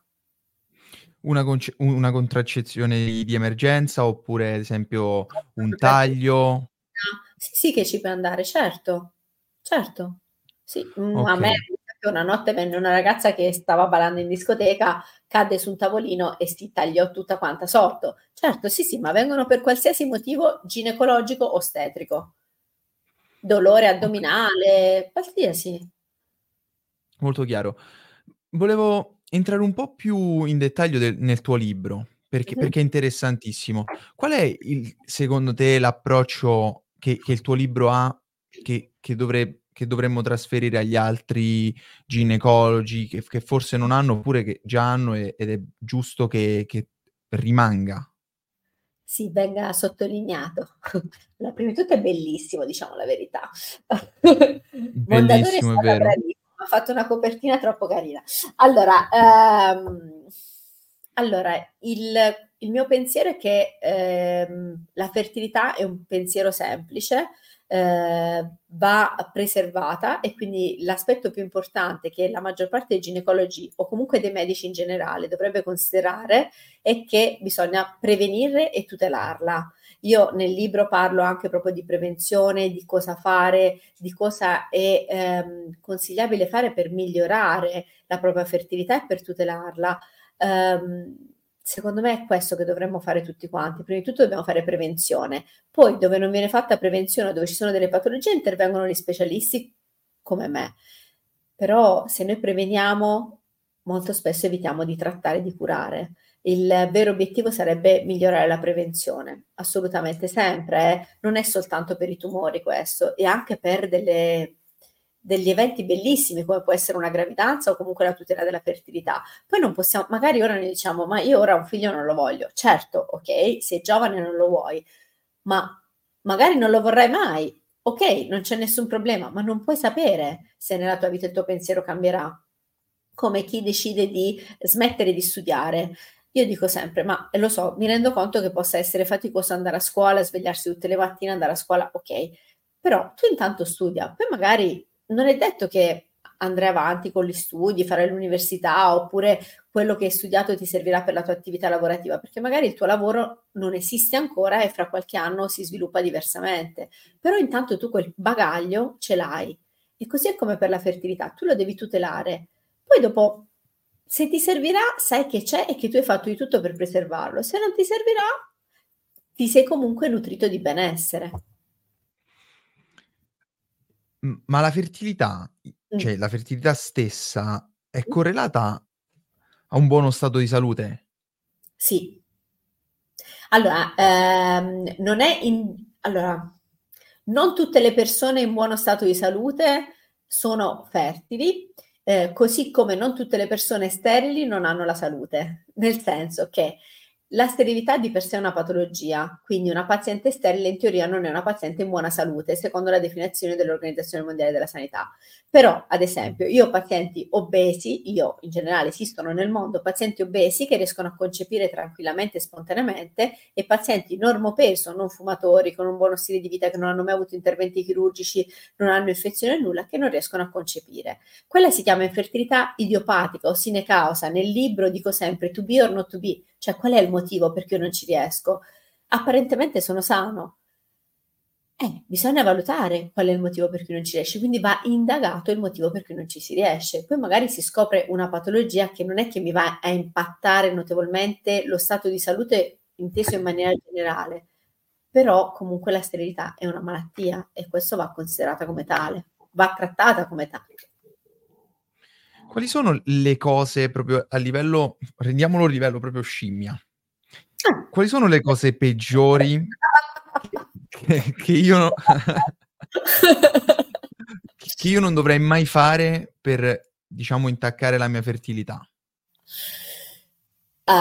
Una, conce- una contraccezione di, di, emergenza oppure ad esempio un taglio? Sì, sì che ci può andare, certo, certo. Sì, okay. a me una notte venne una ragazza che stava ballando in discoteca, cadde su un tavolino e si tagliò tutta quanta sotto. Certo, sì, sì, ma vengono per qualsiasi motivo ginecologico o ostetrico dolore addominale, qualsiasi. Molto chiaro. Volevo entrare un po' più in dettaglio del, nel tuo libro, perché, mm-hmm. perché, è interessantissimo. Qual è il, secondo te l'approccio che, che il tuo libro ha che, che, dovre, che, dovremmo trasferire agli altri ginecologi che, forse non hanno oppure che già hanno ed è giusto che rimanga? sì, venga sottolineato. La prima di tutto è bellissimo, diciamo la verità. Bellissimo, è, vero. Ha fatto una copertina troppo carina. Allora, ehm, allora il, il, mio pensiero è che ehm, la fertilità è un pensiero semplice, eh, va preservata e quindi l'aspetto più importante che la maggior parte dei ginecologi o comunque dei medici in generale dovrebbe considerare è che bisogna prevenire e tutelarla. Io nel libro parlo anche proprio di prevenzione, di cosa fare, di cosa è ehm, consigliabile fare per migliorare la propria fertilità e per tutelarla. Um, secondo me è questo che dovremmo fare tutti quanti. Prima di tutto dobbiamo fare prevenzione, poi dove non viene fatta prevenzione, dove ci sono delle patologie, intervengono gli specialisti come me. Però se noi preveniamo, molto spesso evitiamo di trattare, di curare. Il vero obiettivo sarebbe migliorare la prevenzione, assolutamente sempre. Eh? Non è soltanto per i tumori questo, e anche per delle degli eventi bellissimi come può essere una gravidanza o comunque la tutela della fertilità. Poi non possiamo, magari ora ne diciamo, ma io ora un figlio non lo voglio. Certo, ok, sei giovane non lo vuoi, ma magari non lo vorrai mai. Ok, non c'è nessun problema, ma non puoi sapere se nella tua vita il tuo pensiero cambierà. Come chi decide di smettere di studiare. Io dico sempre, ma lo so, mi rendo conto che possa essere faticoso andare a scuola, svegliarsi tutte le mattine, andare a scuola, ok, però tu intanto studia, poi magari non è detto che andrai avanti con gli studi, farai l'università oppure quello che hai studiato ti servirà per la tua attività lavorativa, perché magari il tuo lavoro non esiste ancora e fra qualche anno si sviluppa diversamente. Però intanto tu quel bagaglio ce l'hai. E così è come per la fertilità, tu lo devi tutelare. Poi dopo, se ti servirà, sai che c'è e che tu hai fatto di tutto per preservarlo. Se non ti servirà, ti sei comunque nutrito di benessere ma la fertilità, cioè la fertilità stessa è correlata a un buono stato di salute? Sì. Allora, ehm, non è in allora, non tutte le persone in buono stato di salute sono fertili, eh, così come non tutte le persone sterili non hanno la salute, nel senso che la sterilità di per sé è una patologia, quindi una paziente sterile in teoria non è una paziente in buona salute, secondo la definizione dell'Organizzazione Mondiale della Sanità. Però, ad esempio, io ho pazienti obesi, io in generale esistono nel mondo pazienti obesi che riescono a concepire tranquillamente e spontaneamente e pazienti normopeso, non fumatori, con un buono stile di vita, che non hanno mai avuto interventi chirurgici, non hanno infezione nulla, che non riescono a concepire. Quella si chiama infertilità idiopatica o sine causa. Nel libro dico sempre to be or not to be, cioè qual è il motivo perché io non ci riesco? Apparentemente sono sano. Eh, bisogna valutare qual è il motivo per cui non ci riesce, quindi va indagato il motivo per cui non ci si riesce. Poi magari si scopre una patologia che non è che mi va a impattare notevolmente lo stato di salute inteso in maniera generale, però comunque la sterilità è una malattia e questo va considerata come tale, va trattata come tale. Quali sono le cose proprio a livello, rendiamolo a livello proprio scimmia, ah. quali sono le cose peggiori che, che io che io non dovrei mai fare per, diciamo, intaccare la mia fertilità? Uh,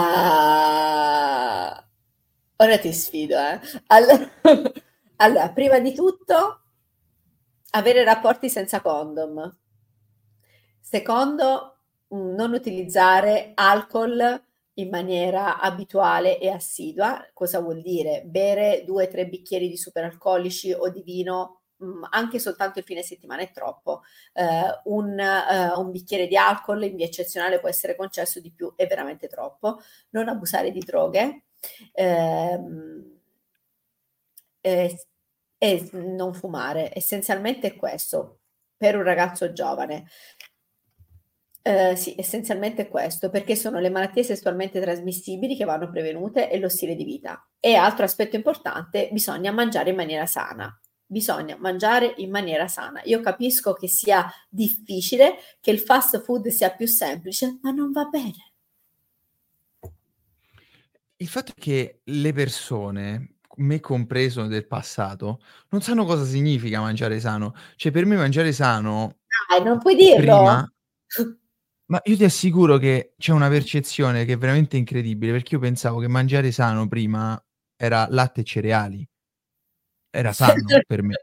ora ti sfido, eh. Allora, allora, prima di tutto, avere rapporti senza condom. Secondo, mm, non utilizzare alcol in maniera abituale e assidua. Cosa vuol dire? Bere due o tre bicchieri di superalcolici o di vino mh, anche soltanto il fine settimana è troppo. Uh, un, uh, un, bicchiere di alcol in via eccezionale può essere concesso di più, è veramente troppo. Non abusare di droghe. Uh, e non fumare. Essenzialmente è questo per un ragazzo giovane. Uh, sì, essenzialmente è questo, perché sono le malattie sessualmente trasmissibili che vanno prevenute e lo stile di vita. E altro aspetto importante, bisogna mangiare in maniera sana. Bisogna mangiare in maniera sana. Io capisco che sia difficile, che il fast food sia più semplice, ma non va bene. Il fatto è che le persone me compreso del passato, non sanno cosa significa mangiare sano. Cioè, per me mangiare sano Dai, non puoi dirlo? prima ma io ti assicuro che c'è una percezione che è veramente incredibile, perché io pensavo che mangiare sano prima era latte e cereali. Era sano per me.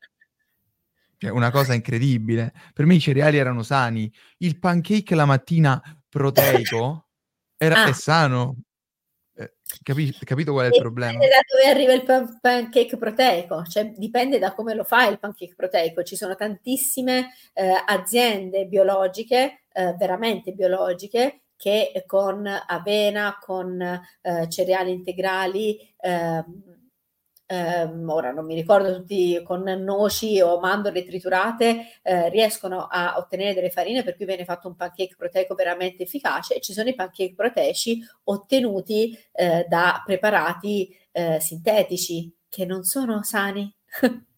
Cioè, una cosa incredibile. Per me i cereali erano sani. Il pancake la mattina proteico era, Ah. è sano. Eh, capi- capito qual è il E problema? dipende da dove arriva il pan- pancake proteico, cioè dipende da come lo fai il pancake proteico. Ci sono tantissime eh, aziende biologiche, eh, veramente biologiche, che con avena, con eh, cereali integrali, ehm, ehm, ora non mi ricordo tutti, con noci o mandorle triturate, eh, riescono a ottenere delle farine per cui viene fatto un pancake proteico veramente efficace e ci sono i pancake proteici ottenuti eh, da preparati eh, sintetici che non sono sani.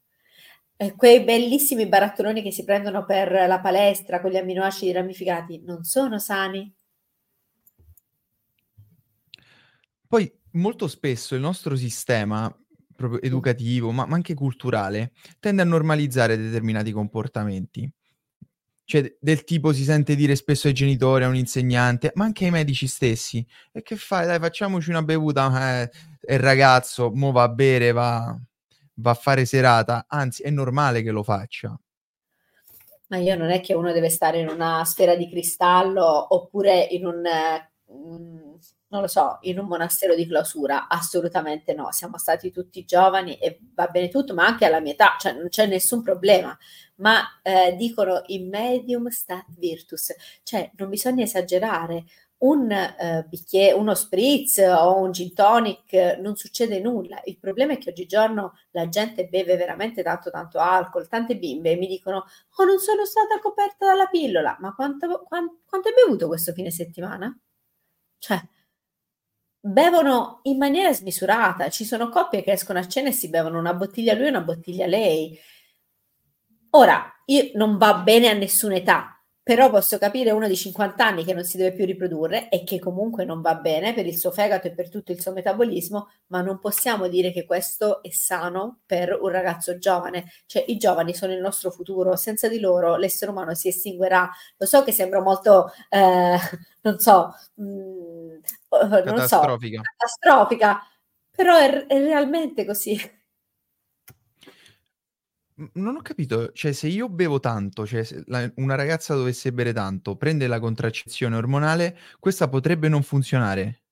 quei bellissimi barattoloni che si prendono per la palestra con gli amminoacidi ramificati non sono sani. Poi molto spesso il nostro sistema proprio educativo, ma, ma anche culturale, tende a normalizzare determinati comportamenti. Cioè, del tipo si sente dire spesso ai genitori, a un insegnante, ma anche ai medici stessi. E che fai? Dai, facciamoci una bevuta. Eh, il ragazzo mo va a bere, va, va a fare serata. Anzi, è normale che lo faccia. Ma io non è che uno deve stare in una sfera di cristallo oppure in un, mm, non lo so, in un monastero di clausura. Assolutamente no. Siamo stati tutti giovani e va bene tutto, ma anche alla mia età, cioè non c'è nessun problema. Ma eh, dicono in medium stat virtus, cioè non bisogna esagerare. Un eh, bicchiere, uno spritz o un gin tonic non succede nulla. Il problema è che oggigiorno la gente beve veramente tanto tanto alcol. Tante bimbe mi dicono: "Oh, non sono stata coperta dalla pillola". Ma quanto, quanto, quanto hai bevuto questo fine settimana? Cioè, bevono in maniera smisurata. Ci sono coppie che escono a cena e si bevono una bottiglia lui e una bottiglia lei. Ora, io non va bene a nessuna età, però posso capire uno di 50 anni che non si deve più riprodurre e che comunque non va bene per il suo fegato e per tutto il suo metabolismo, ma non possiamo dire che questo è sano per un ragazzo giovane. Cioè, i giovani sono il nostro futuro, senza di loro l'essere umano si estinguerà. Lo so che sembra molto, eh, non so, mh, non catastrofica. So, catastrofica, però è, è realmente così. Non ho capito, cioè se io bevo tanto, cioè se la una ragazza dovesse bere tanto, prende la contraccezione ormonale, questa potrebbe non funzionare?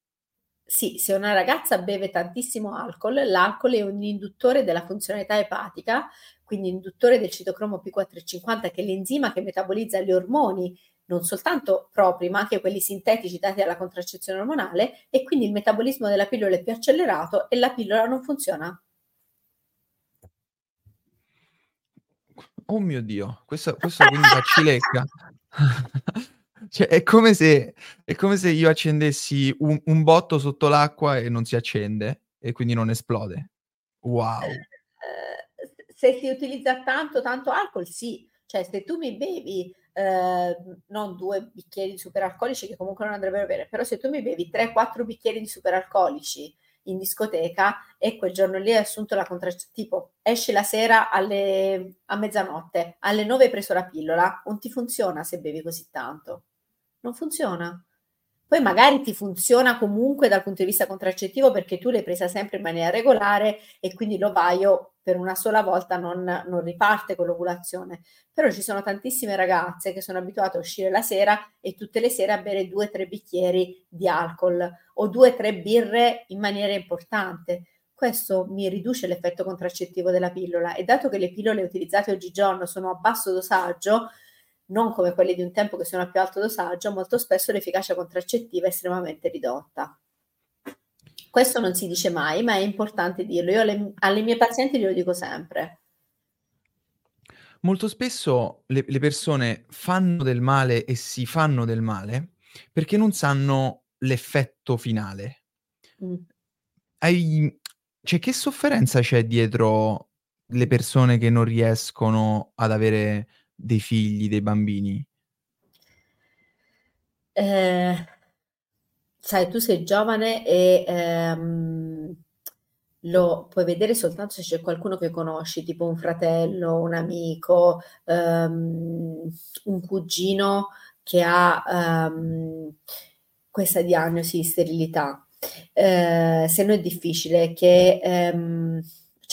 Sì, se una ragazza beve tantissimo alcol, l'alcol è un induttore della funzionalità epatica, quindi induttore del citocromo P450 che è l'enzima che metabolizza gli ormoni, non soltanto propri, ma anche quelli sintetici dati dalla contraccezione ormonale e quindi il metabolismo della pillola è più accelerato e la pillola non funziona. Oh mio Dio, questo questo quindi fa cilecca. Cioè è come se è come se io accendessi un un botto sotto l'acqua e non si accende e quindi non esplode. Wow. Ehm, se si utilizza tanto, tanto alcol sì. Cioè se tu mi bevi, ehm, non 2 bicchieri di superalcolici che comunque non andrebbero bene, però se tu mi bevi 3, 4 bicchieri di superalcolici in discoteca e quel giorno lì hai assunto la contraccezio tipo esci la sera alle a mezzanotte, alle 9 hai preso la pillola, non ti funziona se bevi così tanto. Non funziona. Poi magari ti funziona comunque dal punto di vista contraccettivo perché tu l'hai presa sempre in maniera regolare e quindi l'ovaio per una sola volta non, non riparte con l'ovulazione. Però ci sono tantissime ragazze che sono abituate a uscire la sera e tutte le sere a bere due o tre bicchieri di alcol o due o tre birre in maniera importante questo mi riduce l'effetto contraccettivo della pillola e dato che le pillole utilizzate oggigiorno sono a basso dosaggio, non come quelle di un tempo che sono a più alto dosaggio, molto spesso l'efficacia contraccettiva è estremamente ridotta. Questo non si dice mai, ma è importante dirlo. Io alle, alle mie pazienti glielo dico sempre. Molto spesso le, le persone fanno del male e si fanno del male perché non sanno l'effetto finale. Mm. Hai cioè, che sofferenza c'è dietro le persone che non riescono ad avere dei figli, dei bambini? Eh, sai, tu sei giovane e ehm, lo puoi vedere soltanto se c'è qualcuno che conosci, tipo un fratello, un amico, ehm, un cugino che ha ehm, questa diagnosi di sterilità eh, se no è difficile, che ehm,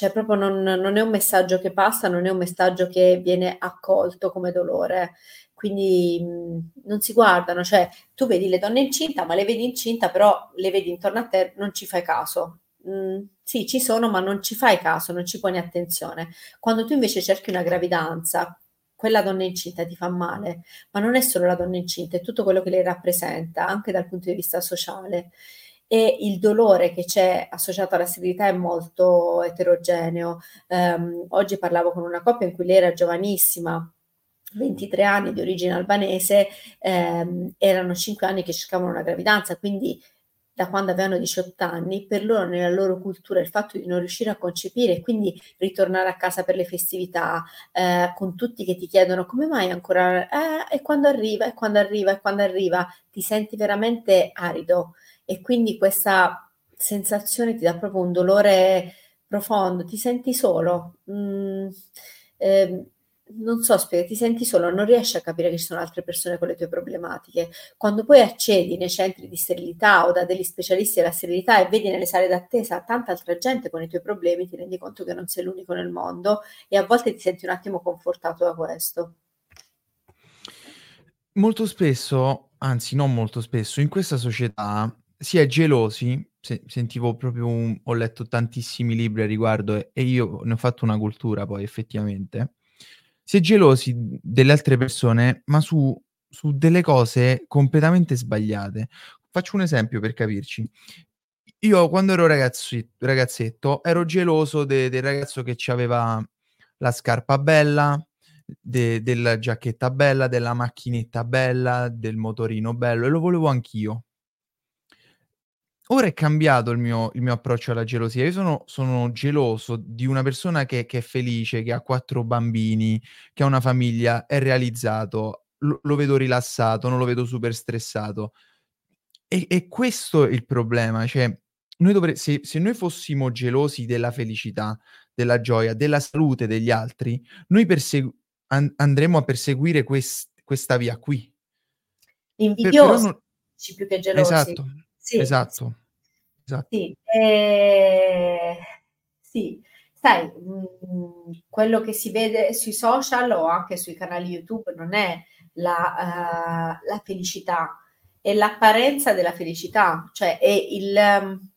cioè proprio non, non, è un messaggio che passa, non è un messaggio che viene accolto come dolore. Quindi mh, non si guardano, cioè tu vedi le donne incinta, ma le vedi incinta, però le vedi intorno a te, non ci fai caso. Mm, sì, ci sono, ma non ci fai caso, non ci poni attenzione. Quando tu invece cerchi una gravidanza, quella donna incinta ti fa male, ma non è solo la donna incinta, è tutto quello che lei rappresenta, anche dal punto di vista sociale e il dolore che c'è associato alla sterilità è molto eterogeneo. Um, oggi parlavo con una coppia in cui lei era giovanissima, 23 anni di origine albanese, ehm, erano 5 anni che cercavano una gravidanza, quindi da quando avevano 18 anni, per loro, nella loro cultura, il fatto di non riuscire a concepire e quindi ritornare a casa per le festività, eh, con tutti che ti chiedono come mai ancora, eh, e quando arriva, e quando arriva, e quando arriva, ti senti veramente arido e quindi questa sensazione ti dà proprio un dolore profondo, ti senti solo. Mm, eh, non so spiegare, ti senti solo, non riesci a capire che ci sono altre persone con le tue problematiche. Quando poi accedi nei centri di sterilità o da degli specialisti della sterilità e vedi nelle sale d'attesa tanta altra gente con i tuoi problemi, ti rendi conto che non sei l'unico nel mondo e a volte ti senti un attimo confortato da questo. Molto spesso, anzi non molto spesso, in questa società si è gelosi, se sentivo proprio un ho letto tantissimi libri a riguardo e e io ne ho fatto una cultura poi effettivamente. Si è gelosi delle altre persone, ma su su delle cose completamente sbagliate. Faccio un esempio per capirci. io quando ero ragazzi ragazzetto ero geloso de del ragazzo che c'aveva la scarpa bella, de della giacchetta bella, della macchinetta bella, del motorino bello e lo volevo anch'io. Ora è cambiato il mio il mio approccio alla gelosia. Io sono sono geloso di una persona che che è felice, che ha 4 bambini, che ha una famiglia, è realizzato, lo lo vedo rilassato, non lo vedo super stressato. E e questo è il problema, cioè noi dovre se se noi fossimo gelosi della felicità, della gioia, della salute degli altri, noi persegu an andremmo a perseguire ques questa via qui. Invidiosi non più che gelosi. Esatto. Sì, esatto. Esatto. Sì, eh, sì. sai, mh, mm, quello che si vede sui social o anche sui canali YouTube non è la, uh, la felicità, è l'apparenza della felicità, cioè è il... Um,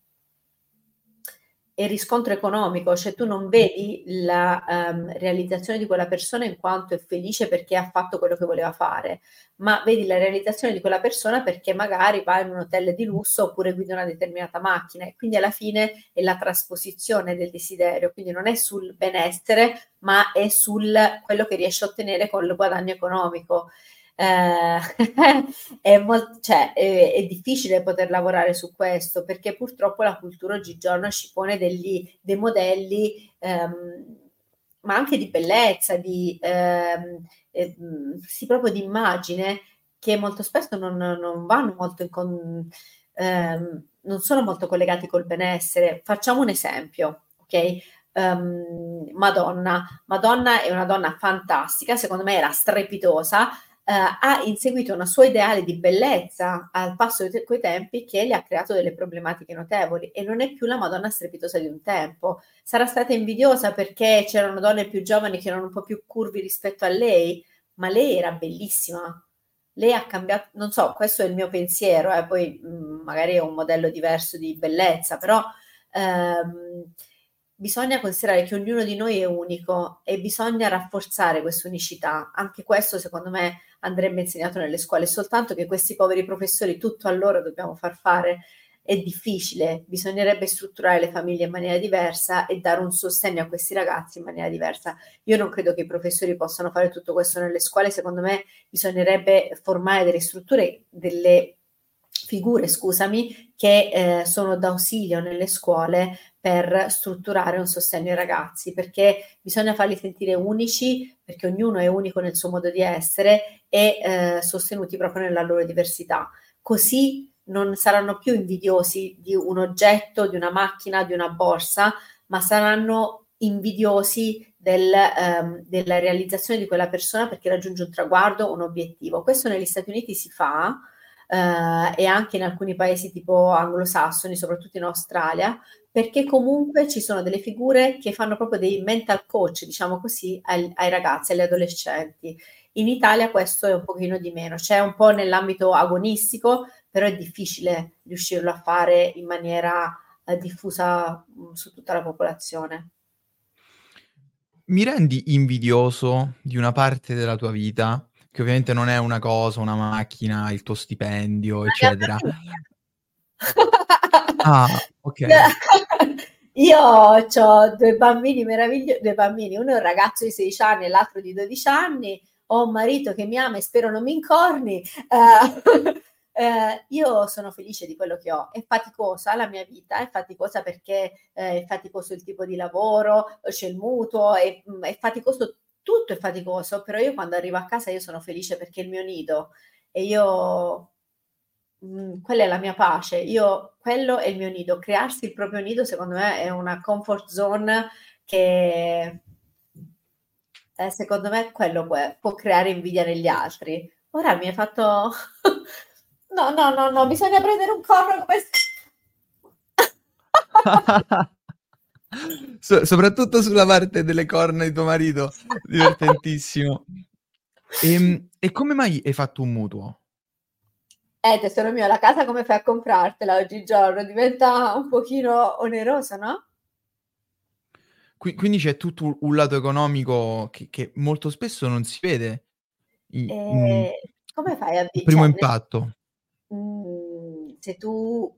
e riscontro economico, cioè tu non vedi la um, realizzazione di quella persona in quanto è felice perché ha fatto quello che voleva fare, ma vedi la realizzazione di quella persona perché magari va in un hotel di lusso oppure guida una determinata macchina e quindi alla fine è la trasposizione del desiderio, quindi non è sul benessere, ma è sul quello che riesce a ottenere con il guadagno economico eh, è, molto, cioè, è, è, difficile poter lavorare su questo perché purtroppo la cultura oggigiorno ci pone degli, dei modelli, ehm, ma anche di bellezza, di, ehm, eh, sì, proprio di immagine che molto spesso non, non vanno molto in con, ehm, non sono molto collegati col benessere. Facciamo un esempio, ok? Um, Madonna. Madonna è una donna fantastica, secondo me era strepitosa, ha inseguito una sua ideale di bellezza al passo coi tempi che le ha creato delle problematiche notevoli e non è più la Madonna strepitosa di un tempo. Sarà stata invidiosa perché c'erano donne più giovani che erano un po' più curvi rispetto a lei, ma lei era bellissima. Lei ha cambiato, non so, questo è il mio pensiero, eh, poi mh, mm, magari è un modello diverso di bellezza, però ehm, bisogna considerare che ognuno di noi è unico e bisogna rafforzare questa unicità. Anche questo, secondo me, andrebbe insegnato nelle scuole, soltanto che questi poveri professori tutto a loro dobbiamo far fare è difficile, bisognerebbe strutturare le famiglie in maniera diversa e dare un sostegno a questi ragazzi in maniera diversa. Io non credo che i professori possano fare tutto questo nelle scuole, secondo me bisognerebbe formare delle strutture, delle figure, scusami, che eh, sono d'ausilio nelle scuole per strutturare un sostegno ai ragazzi, perché bisogna farli sentire unici, perché ognuno è unico nel suo modo di essere e eh, sostenuti proprio nella loro diversità. Così non saranno più invidiosi di un oggetto, di una macchina, di una borsa, ma saranno invidiosi del, um, della realizzazione di quella persona perché raggiunge un traguardo, un obiettivo. Questo negli Stati Uniti si fa uh, e anche in alcuni paesi tipo anglosassoni, soprattutto in Australia, perché comunque ci sono delle figure che fanno proprio dei mental coach, diciamo così, ai, ai ragazzi, agli adolescenti. In Italia questo è un pochino di meno, c'è un po' nell'ambito agonistico, però è difficile riuscirlo a fare in maniera eh, diffusa mh, mm, su tutta la popolazione. Mi rendi invidioso di una parte della tua vita, che ovviamente non è una cosa, una macchina, il tuo stipendio, eccetera. Ah, ok. Io ho due bambini meravigliosi, due bambini, uno è un ragazzo di 16 anni e l'altro di 12 anni, ho un marito che mi ama e spero non mi incorni. Eh, eh, io sono felice di quello che ho. È faticosa la mia vita, è faticosa perché eh, è faticoso il tipo di lavoro, c'è il mutuo, è, mm, è faticoso, tutto è faticoso, però io quando arrivo a casa io sono felice perché è il mio nido e io mh, mm, quella è la mia pace, io quello è il mio nido, crearsi il proprio nido secondo me è una comfort zone che eh, secondo me quello può, può creare invidia negli altri. Ora mi hai fatto No, no, no, no, bisogna prendere un corno come... so- soprattutto sulla parte delle corna di tuo marito, divertentissimo. E, ehm, e come mai hai fatto un mutuo? Eh, tesoro mio, la casa come fai a comprartela oggigiorno? Diventa un pochino onerosa, no? Qui- quindi c'è tutto un lato economico che, che molto spesso non si vede. In, in, come fai a... Il primo cioè, impatto mhmm, se tu,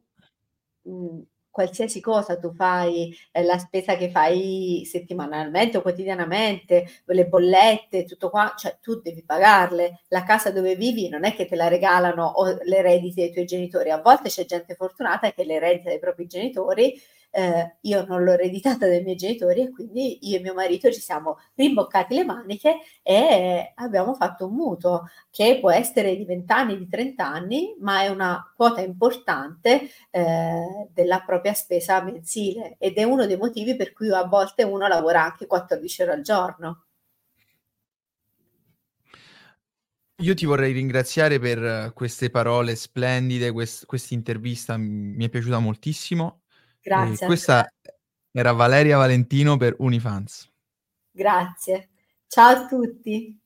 mhmm, qualsiasi cosa tu fai, eh, la spesa che fai settimanalmente o quotidianamente, le bollette, tutto qua, cioè tu devi pagarle. La casa dove vivi non è che te la regalano o l'erediti dai tuoi genitori. A volte c'è gente fortunata che l'eredita dai propri genitori eh, io non l'ho ereditata dai miei genitori e quindi io e mio marito ci siamo rimboccati le maniche e abbiamo fatto un mutuo che può essere di 20 anni, di 30 anni, ma è una quota importante eh, della propria spesa mensile ed è uno dei motivi per cui a volte uno lavora anche 14 ore al giorno. Io ti vorrei ringraziare per queste parole splendide, questa intervista mi è piaciuta moltissimo. Grazie. questa era Valeria Valentino per Unifans. Grazie. Ciao a tutti.